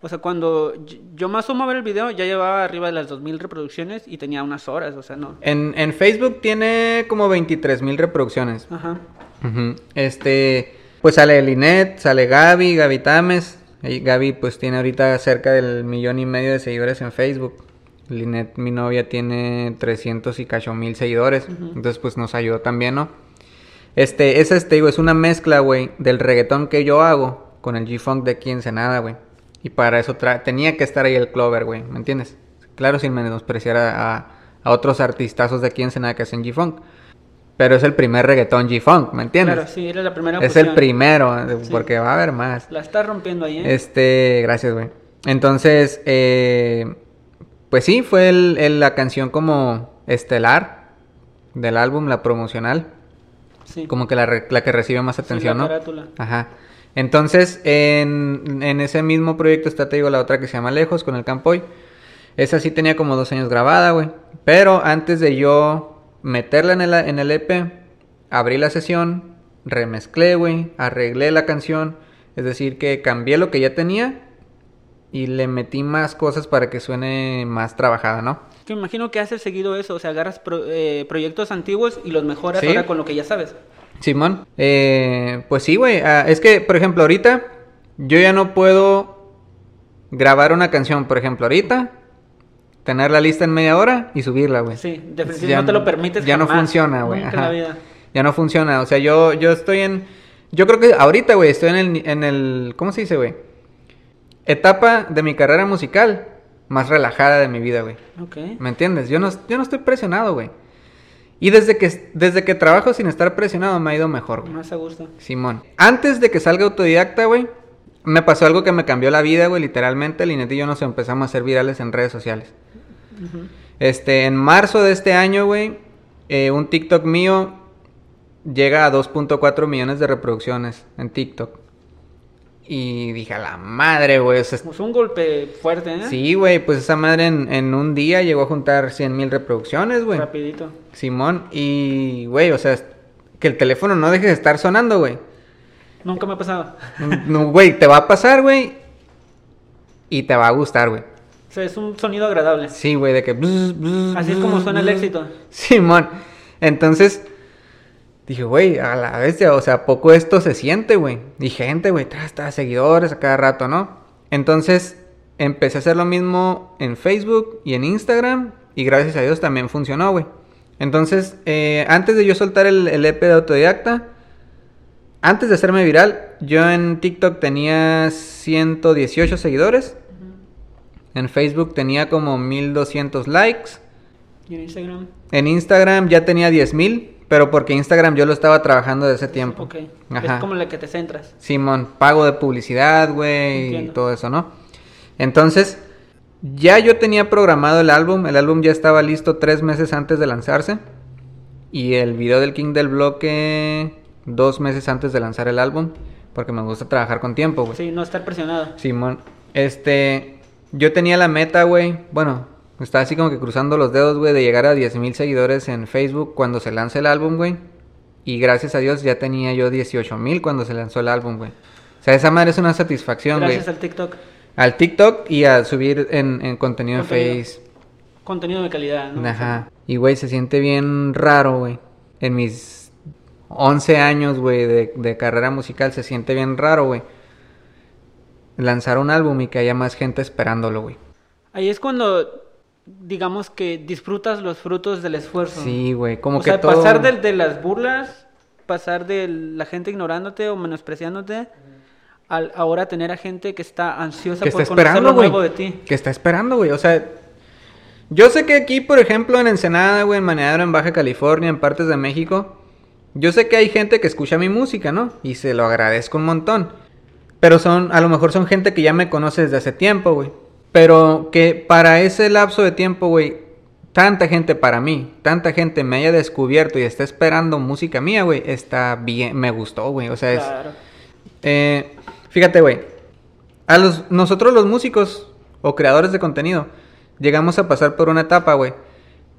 O sea, cuando yo más sumo a ver el video, ya llevaba arriba de las 2000 reproducciones y tenía unas horas, o sea, no. en, en Facebook tiene como 23 mil reproducciones. Ajá. Este, pues sale Linet, sale Gaby, Gaby Tames. Y Gaby pues tiene ahorita cerca del millón y medio de seguidores en Facebook. Linet, mi novia, tiene 300 y cacho mil seguidores. Entonces pues nos ayudó también, ¿no? Este, esa, te digo, es una mezcla, güey, del reggaetón que yo hago con el G-Funk de aquí en Ensenada, güey. Y para eso tra- tenía que estar ahí el Clover, güey, ¿me entiendes? Claro, sin menospreciar a, a, a otros artistazos de aquí en Ensenada que hacen G-Funk. Pero es el primer reggaetón G-Funk, ¿me entiendes? Claro, sí, era la primera es el primero, eh, Sí. porque va a haber más. La está rompiendo ahí, ¿eh? Este, gracias, güey. Entonces, eh, pues sí, fue el- el- la canción como estelar del álbum, la promocional. sí. Como que la, la que recibe más Sí, atención, la ¿no? carátula. Ajá. Entonces, en, en ese mismo proyecto está, te digo, la otra que se llama Lejos, con el Campoy. Esa sí tenía como dos años grabada, güey. Pero antes de yo meterla en el, en el EP, abrí la sesión, remezclé, güey, arreglé la canción. Es decir, que cambié lo que ya tenía y le metí más cosas para que suene más trabajada, ¿no? Me imagino que haces seguido eso, o sea, agarras pro- eh, proyectos antiguos y los mejoras Sí. ahora con lo que ya sabes. Simón, eh, pues sí, güey. ah, es que, por ejemplo, ahorita yo ya no puedo grabar una canción, por ejemplo, ahorita, tener la lista en media hora y subirla, güey. Sí, definitivamente Ya no te lo permites Ya no funciona, güey. Ya no funciona. O sea, yo, yo estoy en. Yo creo que ahorita, güey, estoy en el, en el. ¿Cómo se dice, güey? Etapa de mi carrera musical más relajada de mi vida, güey. Ok. ¿Me entiendes? Yo no, yo no estoy presionado, güey. Y desde que, desde que trabajo sin estar presionado me ha ido mejor, güey. Más a gusto. Simón. Antes de que salga autodidacta, güey, me pasó algo que me cambió la vida, güey, literalmente. Linet y yo nos empezamos a hacer virales en redes sociales. Este, en marzo de este año, güey, eh, un TikTok mío llega a 2.4 millones de reproducciones en TikTok. Y dije, a la madre, güey. o sea, Pues un golpe fuerte, ¿eh? sí, güey, pues esa madre en, en un día llegó a juntar 100 mil reproducciones, güey. Rapidito. Simón, y, güey, o sea, que el teléfono no deje de estar sonando, güey. Nunca me ha pasado. No, güey, te va a pasar, güey. Y te va a gustar, güey. O sea, es un sonido agradable. Sí, güey, de que... bzz, bzz, Así es como bzz, suena el éxito. Simón. Entonces, dije, güey, a la bestia, o sea, ¿a poco esto se siente, güey? Y gente, güey, tras, seguidores a cada rato, ¿no? Entonces, empecé a hacer lo mismo en Facebook y en Instagram. Y gracias a Dios también funcionó, güey. Entonces, eh, antes de yo soltar el, el EP de autodidacta, antes de hacerme viral, yo en TikTok tenía 118 seguidores. En Facebook tenía como 1200 likes. Y en Instagram. En Instagram ya tenía 10.000, pero porque Instagram yo lo estaba trabajando desde ese tiempo. Ok. Ajá. Es como la que te centras. Simón, pago de publicidad, güey, y todo eso, ¿no? Entonces, ya yo tenía programado el álbum, el álbum ya estaba listo tres meses antes de lanzarse. Y el video del King del Bloque dos meses antes de lanzar el álbum, porque me gusta trabajar con tiempo, güey. Sí, no estar presionado. Simón, este, yo tenía la meta, güey, bueno, estaba así como que cruzando los dedos, güey, de llegar a 10.000 mil seguidores en Facebook cuando se lance el álbum, güey. Y gracias a Dios ya tenía yo 18 mil cuando se lanzó el álbum, güey. O sea, esa madre es una satisfacción, güey. Gracias al TikTok. Al TikTok y a subir en, en contenido en Contenido. Face. Contenido de calidad, ¿no? Ajá. Y, güey, se siente bien raro, güey. En mis 11 años, güey, de, de carrera musical, se siente bien raro, güey. Lanzar un álbum y que haya más gente esperándolo, güey. Ahí es cuando, digamos que disfrutas los frutos del esfuerzo. Sí, güey. Como o que sea, todo... pasar de, de las burlas, pasar de la gente ignorándote o menospreciándote, al ahora tener a gente que está ansiosa que por está conocer esperando, lo de ti. Que está esperando, güey. O sea, yo sé que aquí, por ejemplo, en Ensenada, güey, en Maneadero, en Baja California, en partes de México, yo sé que hay gente que escucha mi música, ¿no? Y se lo agradezco un montón. Pero son, a lo mejor son gente que ya me conoce desde hace tiempo, güey. Pero que para ese lapso de tiempo, güey, tanta gente para mí, tanta gente me haya descubierto y está esperando música mía, güey, está bien, me gustó, güey. O sea, es... Claro. Eh, fíjate, güey. A los, nosotros los músicos o creadores de contenido llegamos a pasar por una etapa, güey,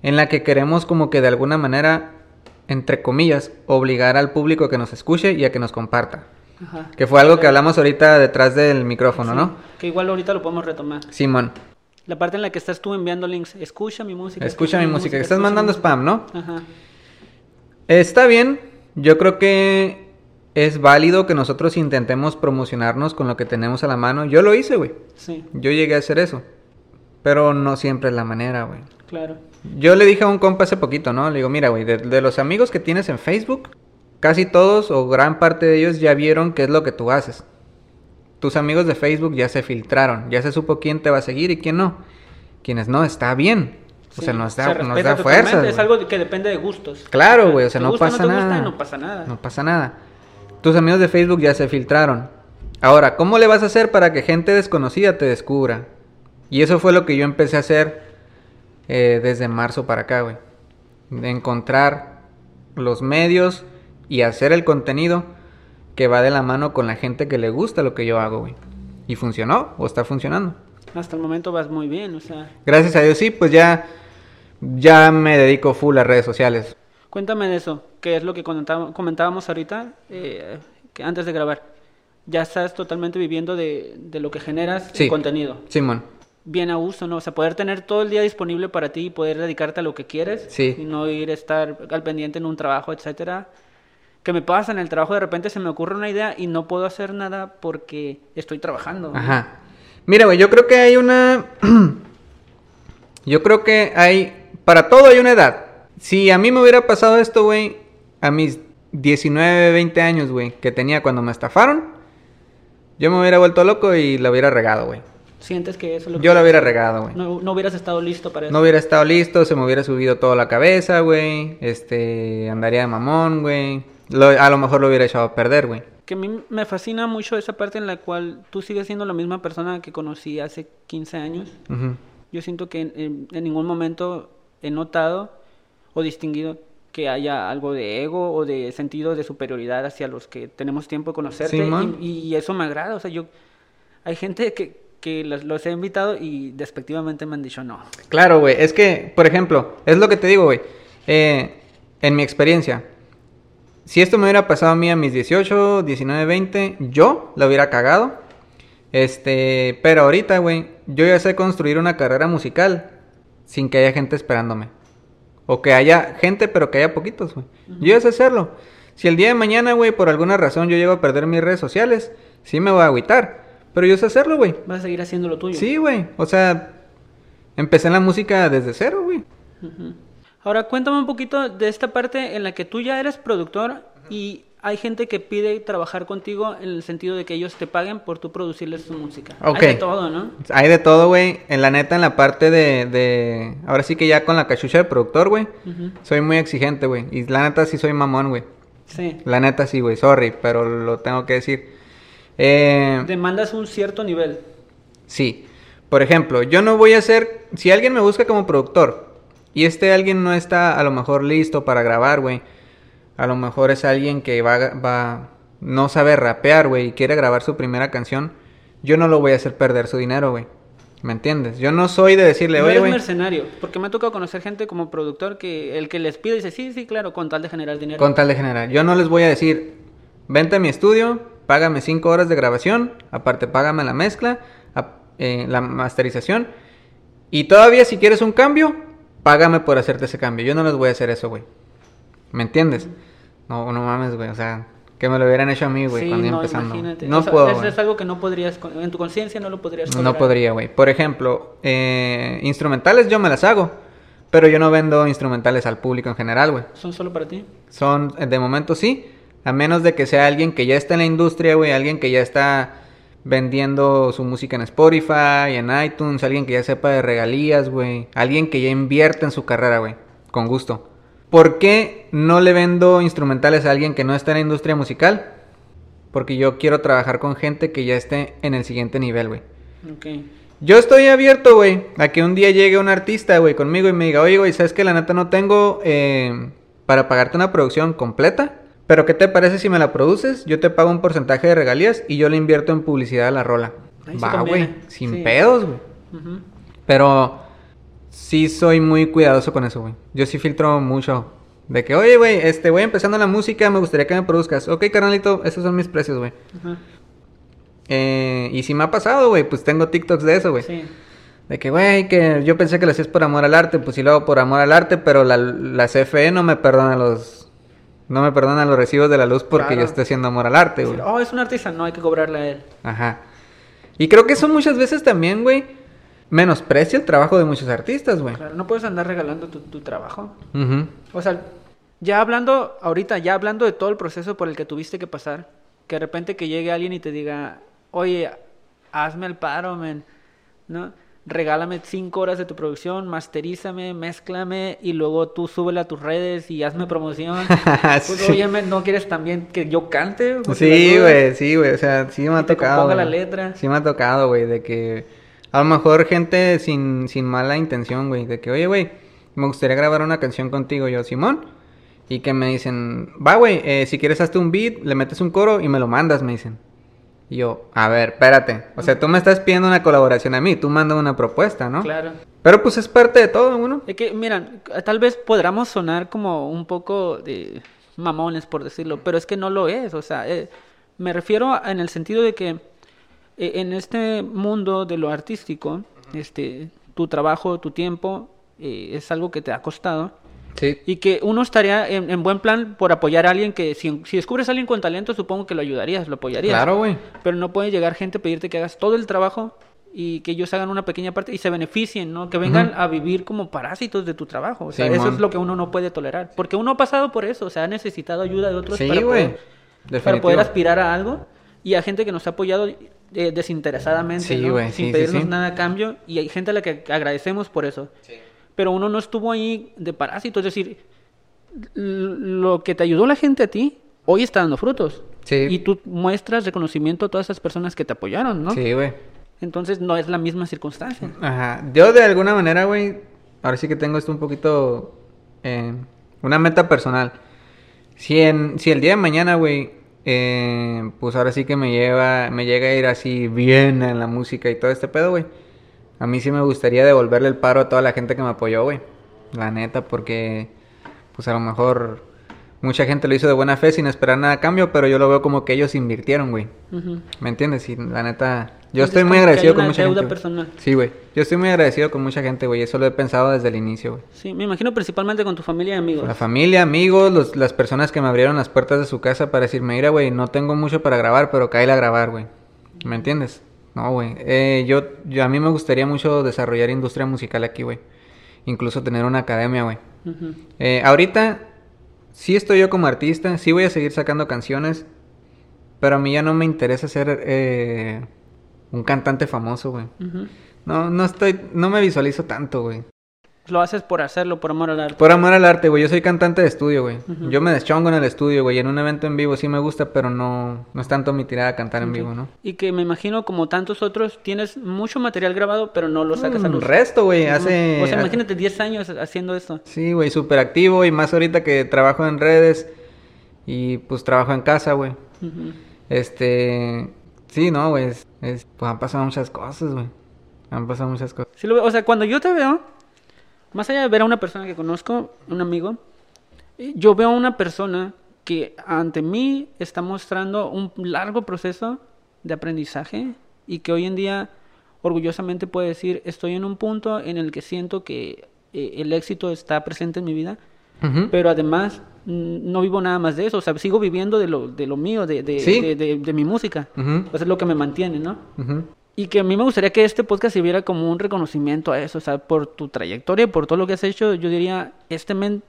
en la que queremos como que de alguna manera, entre comillas, obligar al público a que nos escuche y a que nos comparta. Ajá. Que fue algo que hablamos ahorita detrás del micrófono, Sí, ¿no? Que igual ahorita lo podemos retomar. Simón, La parte en la que estás tú enviando links, escucha mi música. escucha mi música. Estás escucha mandando spam, ¿no? Ajá. Está bien, yo creo que es válido que nosotros intentemos promocionarnos con lo que tenemos a la mano. Yo lo hice, güey. Sí, Yo llegué a hacer eso. Pero no siempre es la manera, güey. claro. Yo le dije a un compa hace poquito, ¿no? Le digo, mira, güey, de, de los amigos que tienes en Facebook, casi todos o gran parte de ellos ya vieron qué es lo que tú haces. Tus amigos de Facebook ya se filtraron, ya se supo quién te va a seguir y quién no. Quienes no, está bien. O sea, nos se da, nos da fuerza. Es algo que depende de gustos. Claro, güey, o sea, ¿Te no gusta pasa gusta? nada. No pasa nada. No pasa nada. Tus amigos de Facebook ya se filtraron. Ahora, ¿cómo le vas a hacer para que gente desconocida te descubra? Y eso fue lo que yo empecé a hacer eh, desde marzo para acá, güey. De encontrar los medios y hacer el contenido que va de la mano con la gente que le gusta lo que yo hago, güey. Y funcionó, o está funcionando. Hasta el momento vas muy bien, o sea. Gracias a Dios, sí, pues ya, ya me dedico full a redes sociales. Cuéntame de eso, que es lo que comentábamos ahorita, eh, que antes de grabar. Ya estás totalmente viviendo de, de lo que generas Sí. en contenido. Simón. bien a gusto, ¿no? O sea, poder tener todo el día disponible para ti y poder dedicarte a lo que quieres. Sí. Y no ir a estar al pendiente en un trabajo, etcétera. Que me pasa en el trabajo, de repente se me ocurre una idea y no puedo hacer nada porque estoy trabajando. Ajá. Mira, güey, yo creo que hay una. yo creo que hay. Para todo hay una edad. Si a mí me hubiera pasado esto, güey, a mis 19, 20 años, güey, que tenía cuando me estafaron, yo me hubiera vuelto loco y la hubiera regado, güey. ¿Sientes que eso es lo que Yo la hubiera regado, güey. no, no hubieras estado listo para eso? No hubiera estado listo, se me hubiera subido todo a la cabeza, güey. Este, andaría de mamón, güey. Lo- a lo mejor lo hubiera echado a perder, güey. Que a mí me fascina mucho esa parte en la cual tú sigues siendo la misma persona que conocí hace 15 años. Ujú. Yo siento que en, en- ningún momento he notado o distinguido que haya algo de ego o de sentido de superioridad hacia los que tenemos tiempo de conocerte. Simón. y, y eso me agrada. O sea, yo. Hay gente que, que los, los he invitado y despectivamente me han dicho no. Claro, güey. Es que, por ejemplo, es lo que te digo, güey. Eh, en mi experiencia, si esto me hubiera pasado a mí a mis 18, 19, 20, yo la hubiera cagado. Este, pero ahorita, güey, yo ya sé construir una carrera musical sin que haya gente esperándome. O que haya gente, pero que haya poquitos, güey. Yo ya sé hacerlo. Si el día de mañana, güey, por alguna razón yo llego a perder mis redes sociales, sí me voy a agüitar. Pero yo sé hacerlo, güey. Vas a seguir haciendo lo tuyo. Sí, güey. O sea, empecé en la música desde cero, güey. Ahora cuéntame un poquito de esta parte en la que tú ya eres productor y hay gente que pide trabajar contigo en el sentido de que ellos te paguen por tú producirles su música. Ok. Hay de todo, ¿no? Hay de todo, güey. En la neta, en la parte de, de... Ahora sí que ya con la cachucha de productor, güey. Soy muy exigente, güey. Y la neta sí soy mamón, güey. Sí. La neta sí, güey. Sorry, pero lo tengo que decir. Eh, Demandas un cierto nivel. Sí. Por ejemplo, yo no voy a hacer. Si alguien me busca como productor y este alguien no está a lo mejor listo para grabar, güey. A lo mejor es alguien que va, va no sabe rapear, güey, y quiere grabar su primera canción. Yo no lo voy a hacer perder su dinero, güey. ¿Me entiendes? Yo no soy de decirle, no oye, güey. mercenario, porque me ha tocado conocer gente como productor que el que les pide dice, sí, sí, claro, con tal de generar dinero. Con tal de generar. Yo no les voy a decir, vente a mi estudio, págame 5 horas de grabación, aparte págame la mezcla, eh, la masterización. Y todavía si quieres un cambio, págame por hacerte ese cambio. Yo no les voy a hacer eso, güey. ¿Me entiendes? No, no mames, güey. O sea, que me lo hubieran hecho a mí, güey, sí, cuando no, empezando. imagínate. No O sea, puedo, Eso es algo que no podrías, en tu conciencia no lo podrías No podría, güey. Por ejemplo, eh, instrumentales yo me las hago. Pero yo no vendo instrumentales al público en general, güey. ¿Son solo para ti? Son, de momento sí, a menos de que sea alguien que ya está en la industria, güey, alguien que ya está vendiendo su música en Spotify, en iTunes, alguien que ya sepa de regalías, güey, alguien que ya invierte en su carrera, güey, con gusto. ¿Por qué no le vendo instrumentales a alguien que no está en la industria musical? Porque yo quiero trabajar con gente que ya esté en el siguiente nivel, güey. Ok. Yo estoy abierto, güey, a que un día llegue un artista, güey, conmigo y me diga, oye, güey, ¿sabes que la neta no tengo eh, para pagarte una producción completa? Pero ¿qué te parece si me la produces? Yo te pago un porcentaje de regalías y yo le invierto en publicidad a la rola. Ahí Va, güey, sin sí. pedos, güey. Ujú. Pero sí soy muy cuidadoso con eso, güey. Yo sí filtro mucho. De que, oye, güey, este, voy empezando la música, me gustaría que me produzcas. Ok, carnalito, esos son mis precios, güey. Ajá. Eh, y si me ha pasado, güey, pues tengo TikToks de eso, güey. Sí. De que, güey, que yo pensé que lo hacías por amor al arte, pues sí lo hago por amor al arte, pero la, la CFE no me perdona los... No me perdona los recibos de la luz porque Claro. yo estoy haciendo amor al arte, güey. Oh, es un artista, no hay que cobrarle a él. Ajá. Y creo que eso muchas veces también, güey, menosprecia el trabajo de muchos artistas, güey. Claro, no puedes andar regalando tu, tu trabajo. Ujú. O sea, ya hablando, ahorita, ya hablando de todo el proceso por el que tuviste que pasar, que de repente que llegue alguien y te diga, oye, hazme el paro, men, ¿no? Regálame cinco horas de tu producción, masterízame, mézclame y luego tú súbela a tus redes y hazme promoción. Pues, Sí. oye, ¿no quieres también que yo cante? Porque Sí, güey, sí, güey. O sea, sí me ha Y te tocado. componga la letra. Sí me ha tocado, güey, de que a lo mejor gente sin, sin mala intención, güey, de que, oye, güey, me gustaría grabar una canción contigo, yo, Simón. Y que me dicen, va, güey, eh, si quieres hazte un beat, le metes un coro y me lo mandas, me dicen. Y yo, a ver, espérate. O sea, tú me estás pidiendo una colaboración a mí, tú mandas una propuesta, ¿no? Claro. Pero pues es parte de todo, uno. Es que, mira, tal vez podamos sonar como un poco de mamones, por decirlo, pero es que no lo es. O sea, eh, me refiero a- en el sentido de que eh, en este mundo de lo artístico, este, tu trabajo, tu tiempo, eh, es algo que te ha costado. Sí. Y que uno estaría en, en buen plan por apoyar a alguien que, si, si descubres a alguien con talento, supongo que lo ayudarías, lo apoyarías. Claro, güey. Pero no puede llegar gente a pedirte que hagas todo el trabajo y que ellos hagan una pequeña parte y se beneficien, ¿no? Que vengan a vivir como parásitos de tu trabajo. O sea, eso es lo que uno no puede tolerar. Porque uno ha pasado por eso, o sea, ha necesitado ayuda de otros Sí, para, poder, para poder aspirar a algo. Y hay gente que nos ha apoyado eh, desinteresadamente, Sí, ¿no? güey, sin sí, sí, pedirnos sí. nada a cambio. Y hay gente a la que agradecemos por eso. Pero uno no estuvo ahí de parásito, es decir, lo que te ayudó la gente a ti, hoy está dando frutos. Sí. Y tú muestras reconocimiento a todas esas personas que te apoyaron, ¿no? Sí, güey. Entonces no es la misma circunstancia. Ajá. Yo de alguna manera, güey, ahora sí que tengo esto un poquito... eh, una meta personal. Si, en, si el día de mañana, güey, eh, pues ahora sí que me lleva, me llega a ir así bien en la música y todo este pedo, güey. A mí sí me gustaría devolverle el paro a toda la gente que me apoyó, güey. La neta, porque pues a lo mejor mucha gente lo hizo de buena fe sin esperar nada a cambio, pero yo lo veo como que ellos invirtieron, güey. ¿Me entiendes? Y la neta, yo Entonces, estoy muy agradecido con mucha deuda gente. personal. Sí, güey. Yo estoy muy agradecido con mucha gente, güey. Eso lo he pensado desde el inicio, güey. Sí, me imagino principalmente con tu familia y amigos. La familia, amigos, los- las personas que me abrieron las puertas de su casa para decirme, mira, güey, no tengo mucho para grabar, pero cáele a grabar, güey. ¿Me entiendes? No, güey. Eh, yo, yo, a mí me gustaría mucho desarrollar industria musical aquí, güey. Incluso tener una academia, güey. Eh, ahorita sí estoy yo como artista, sí voy a seguir sacando canciones, pero a mí ya no me interesa ser eh, un cantante famoso, güey. No, no estoy, no me visualizo tanto, güey. Lo haces por hacerlo, por amor al arte. Por amor al arte, güey. Yo soy cantante de estudio, güey. Yo me deschongo en el estudio, güey. En un evento en vivo sí me gusta, pero no, no es tanto mi tirada a cantar en vivo, ¿no? Y que me imagino, como tantos otros, tienes mucho material grabado, pero no lo sacas a Un luz. resto, güey. Hace. O sea, imagínate 10 años haciendo esto. Sí, güey, súper activo y más ahorita que trabajo en redes y pues trabajo en casa, güey. Este. Sí, no, güey. es- es- pues han pasado muchas cosas, güey. Han pasado muchas cosas. Sí lo veo. O sea, cuando yo te veo, más allá de ver a una persona que conozco, un amigo, eh, yo veo a una persona que ante mí está mostrando un largo proceso de aprendizaje y que hoy en día orgullosamente puede decir, estoy en un punto en el que siento que eh, el éxito está presente en mi vida, Ujú. pero además no vivo nada más de eso, o sea, sigo viviendo de lo, de lo mío, de, de, Sí. de- de- mi música. Ujú. Pues es lo que me mantiene, ¿no? Ujú. Y que a mí me gustaría que este podcast sirviera como un reconocimiento a eso, o sea, por tu trayectoria, por todo lo que has hecho, yo diría, este men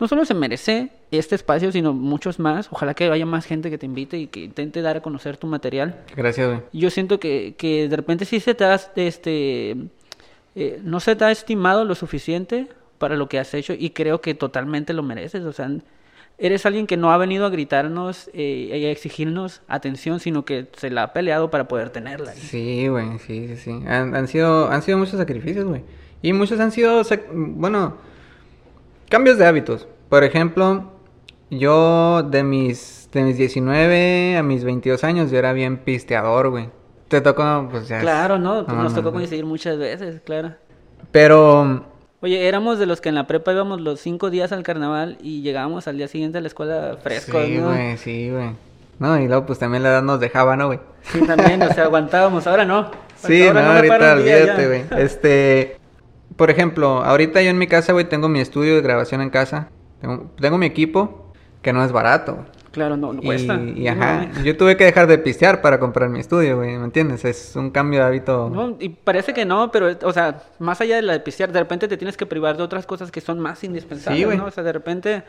no solo se merece este espacio, sino muchos más. Ojalá que haya más gente que te invite y que intente dar a conocer tu material. Gracias, güey. Yo siento que, que de repente sí se te ha, este, eh, no se te ha estimado lo suficiente para lo que has hecho y creo que totalmente lo mereces. O sea, eres alguien que no ha venido a gritarnos eh, y a exigirnos atención, sino que se la ha peleado para poder tenerla. Sí, güey, sí, sí, sí. Han, han sido, han sido muchos sacrificios, güey. Y muchos han sido, bueno, cambios de hábitos. Por ejemplo, yo de mis, de mis 19 a mis 22 años, yo era bien pisteador, güey. Te tocó, pues ya. Claro, ¿no? Pues nos tocó coincidir muchas veces, claro. Pero, Oye, éramos de los que en la prepa íbamos los cinco días al carnaval y llegábamos al día siguiente a la escuela frescos, sí, ¿no? güey, sí, güey. No, y luego pues también la edad nos dejaba, ¿no, güey? Sí, también, o sea, aguantábamos, ahora no. Sí, Ahora no, me ahorita olvídate, güey. Este, por ejemplo, ahorita yo en mi casa, güey, tengo mi estudio de grabación en casa. Tengo, tengo mi equipo, que no es barato. Claro, no, no cuesta. y, ajá, No, yo tuve que dejar de pistear para comprar mi estudio, güey, ¿me entiendes? Es un cambio de hábito. No, y parece que no, pero, o sea, más allá de la de pistear, de repente te tienes que privar de otras cosas que son más indispensables, Sí. ¿no? O sea, de repente,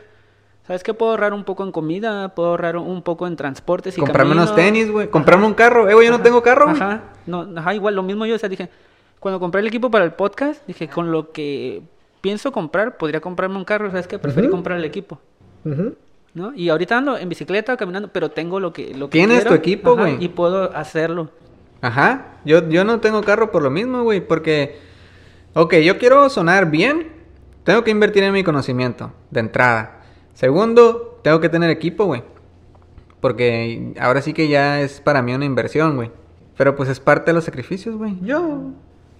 ¿sabes qué? Puedo ahorrar un poco en comida, puedo ahorrar un poco en transportes y comprarme unos camino. tenis, güey, comprarme un carro. Eh, güey, yo no tengo carro, güey. Ajá, no, ajá, igual, lo mismo yo, o sea, dije, cuando compré el equipo para el podcast, dije, con lo que pienso comprar, podría comprarme un carro, ¿sabes qué? Preferí comprar el equipo, ¿no? Y ahorita ando en bicicleta, caminando, pero tengo lo que, lo que Tienes quiero, tu equipo, güey. Y puedo hacerlo. Ajá, yo, yo no tengo carro por lo mismo, güey, porque, ok, yo quiero sonar bien, tengo que invertir en mi conocimiento, de entrada. Segundo, tengo que tener equipo, güey, porque ahora sí que ya es para mí una inversión, güey. Pero pues es parte de los sacrificios, güey. Yo...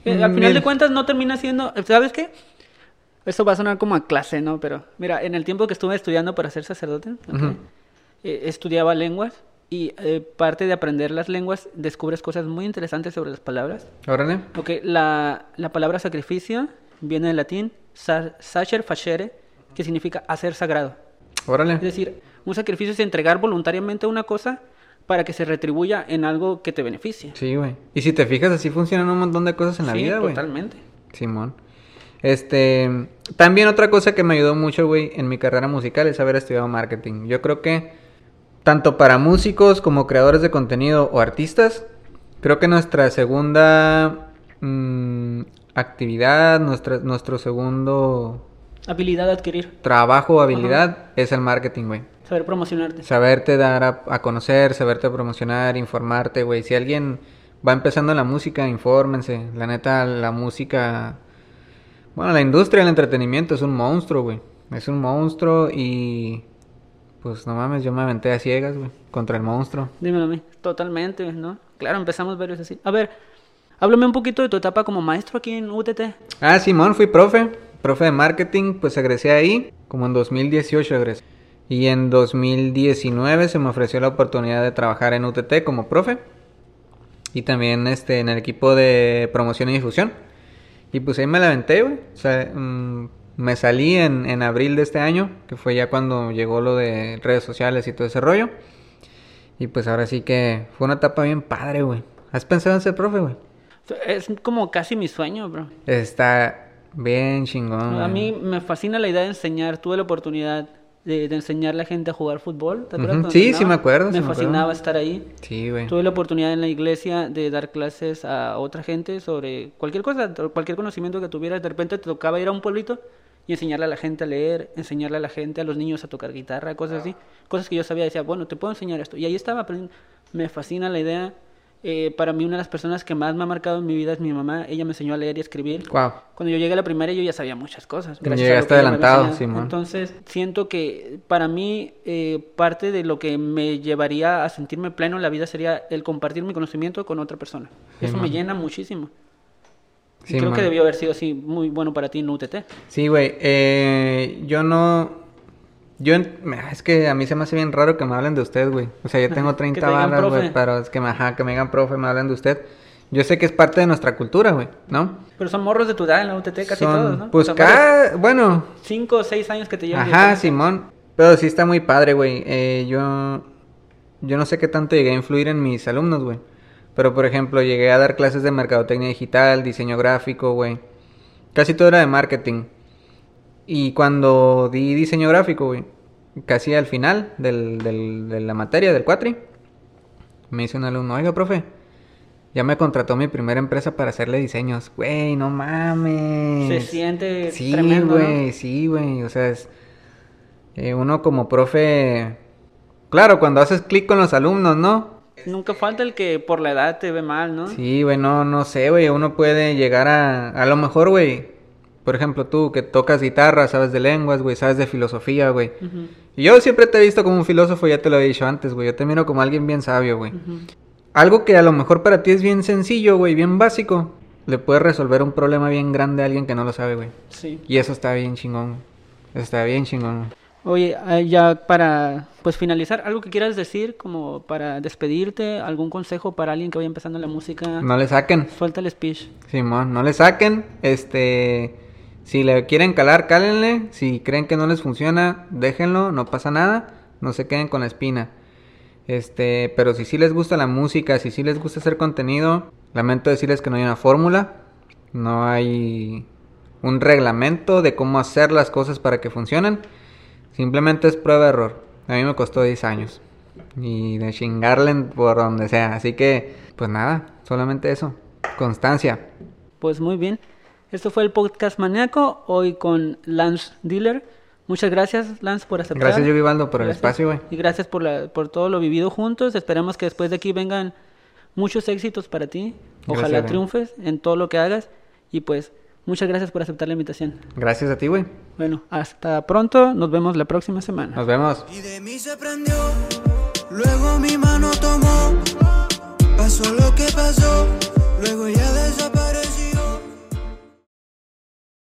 Eh, al mm, final de cuentas no termina siendo, ¿sabes qué? Eso va a sonar como a clase, ¿no? Pero mira, en el tiempo que estuve estudiando para ser sacerdote, ¿ok? Ujú. Eh, estudiaba lenguas y eh, parte de aprender las lenguas descubres cosas muy interesantes sobre las palabras. Órale. Ok, la, la palabra sacrificio viene del latín sa- sacer facere, que significa hacer sagrado. Órale. Es decir, un sacrificio es entregar voluntariamente una cosa para que se retribuya en algo que te beneficie. Sí, güey. Y si te fijas, así funcionan un montón de cosas en la Sí, vida, güey. totalmente. Simón. Este, también otra cosa que me ayudó mucho, güey, en mi carrera musical es haber estudiado marketing. Yo creo que tanto para músicos como creadores de contenido o artistas, creo que nuestra segunda mm, actividad, nuestra, nuestro segundo Habilidad de adquirir, trabajo o habilidad es el marketing, güey. saber promocionarte. Saberte dar a, a conocer, saberte promocionar, informarte, güey. Si alguien va empezando en la música, infórmense. La neta, la música... Bueno, la industria del entretenimiento es un monstruo, güey. Es un monstruo y... Pues no mames, yo me aventé a ciegas, güey. Contra el monstruo. Dímelo a mí. Totalmente, ¿no? Claro, empezamos varios así. A ver, háblame un poquito de tu etapa como maestro aquí en UTT. Ah, Simón, fui profe. Profe de marketing, pues egresé ahí. Como en 2018 egresé. Y en 2019 se me ofreció la oportunidad de trabajar en UTT como profe. Y también este, en el equipo de promoción y difusión. Y pues ahí me la aventé, güey. O sea, mm, me salí en, en abril de este año, que fue ya cuando llegó lo de redes sociales y todo ese rollo. Y pues ahora sí que fue una etapa bien padre, güey. ¿Has pensado en ser profe, güey? Es como casi mi sueño, bro. Está bien chingón. A mí me fascina la idea de enseñar. Tuve la oportunidad de, de enseñarle a la gente a jugar fútbol. ¿Te acuerdas Sí, sí me acuerdo, Me sí me acuerdo. fascinaba estar ahí. Sí, güey. Tuve la oportunidad en la iglesia de dar clases a otra gente sobre cualquier cosa, cualquier conocimiento que tuvieras. De repente te tocaba ir a un pueblito y enseñarle a la gente a leer, enseñarle a la gente, a los niños a tocar guitarra, cosas así. Cosas que yo sabía, decía, bueno, te puedo enseñar esto. Y ahí estaba aprendiendo. Me fascina la idea. Eh, para mí una de las personas que más me ha marcado en mi vida es mi mamá. Ella me enseñó a leer y escribir. Wow. Cuando yo llegué a la primaria yo ya sabía muchas cosas. Gracias Llegaste a lo que adelantado. Simón. Entonces siento que para mí eh, parte de lo que me llevaría a sentirme pleno en la vida sería el compartir mi conocimiento con otra persona. Eso me llena muchísimo. Y creo man. que debió haber sido así muy bueno para ti en UTT. Sí, güey. Eh, yo no. Yo. Es que a mí se me hace bien raro que me hablen de usted, güey. O sea, yo tengo que 30 te digan balas, güey. Pero es que me, ajá, que me digan profe, me hablen de usted. Yo sé que es parte de nuestra cultura, güey, ¿no? Pero son morros de tu edad en la UTT casi Son- todos, ¿no? Pues Son cada. Bueno. Cinco o seis años que te llevan. Ajá. Simón. Pero sí está muy padre, güey. Eh, yo. Yo no sé qué tanto llegué a influir en mis alumnos, güey. Pero, por ejemplo, llegué a dar clases de mercadotecnia digital, diseño gráfico, güey. Casi todo era de marketing. Y cuando di diseño gráfico, güey, casi al final del, del- de la materia del cuatri, me dice un alumno, oiga, profe, ya me contrató mi primera empresa para hacerle diseños. Güey, no mames. Se siente Sí, tremendo, ¿no? güey, sí, güey. O sea, es... eh, uno como profe... Claro, cuando haces clic con los alumnos, ¿no? Nunca falta el que por la edad te ve mal, ¿no? Sí, güey, no, no sé, güey. Uno puede llegar a... A lo mejor, güey. Por ejemplo, tú que tocas guitarra, sabes de lenguas, güey, sabes de filosofía, güey. Y yo siempre te he visto como un filósofo, ya te lo he dicho antes, güey. Yo te miro como alguien bien sabio, güey. Algo que a lo mejor para ti es bien sencillo, güey, bien básico. Le puede resolver un problema bien grande a alguien que no lo sabe, güey. Sí. Y eso está bien chingón. Eso está bien chingón. Oye, ah, ya para pues finalizar, algo que quieras decir como para despedirte, algún consejo para alguien que vaya empezando la música. No le saquen, Suelta el speech. Simón, no le saquen. Este, si le quieren calar, cálenle. Si creen que no les funciona, déjenlo, no pasa nada. No se queden con la espina. Este, pero si sí les gusta la música, si sí les gusta hacer contenido, lamento decirles que no hay una fórmula, no hay un reglamento de cómo hacer las cosas para que funcionen. Simplemente es prueba error. A mí me costó 10 años. Y de chingarle por donde sea. Así que, pues nada, solamente eso. Constancia. Pues muy bien. Esto fue el podcast maníaco, hoy con Lance Diller. Muchas gracias, Lance, por aceptar. Gracias, yo Vivaldo, por el espacio, güey. Y gracias por, la, por todo lo vivido juntos. Esperamos que después de aquí vengan muchos éxitos para ti. Ojalá Gracias, triunfes en todo lo que hagas. Y pues, muchas gracias por aceptar la invitación. Gracias a ti, güey. Bueno, hasta pronto. Nos vemos la próxima semana. Nos vemos. Y de mí se prendió, luego mi mano tomó, pasó lo que pasó, luego ya desapareció.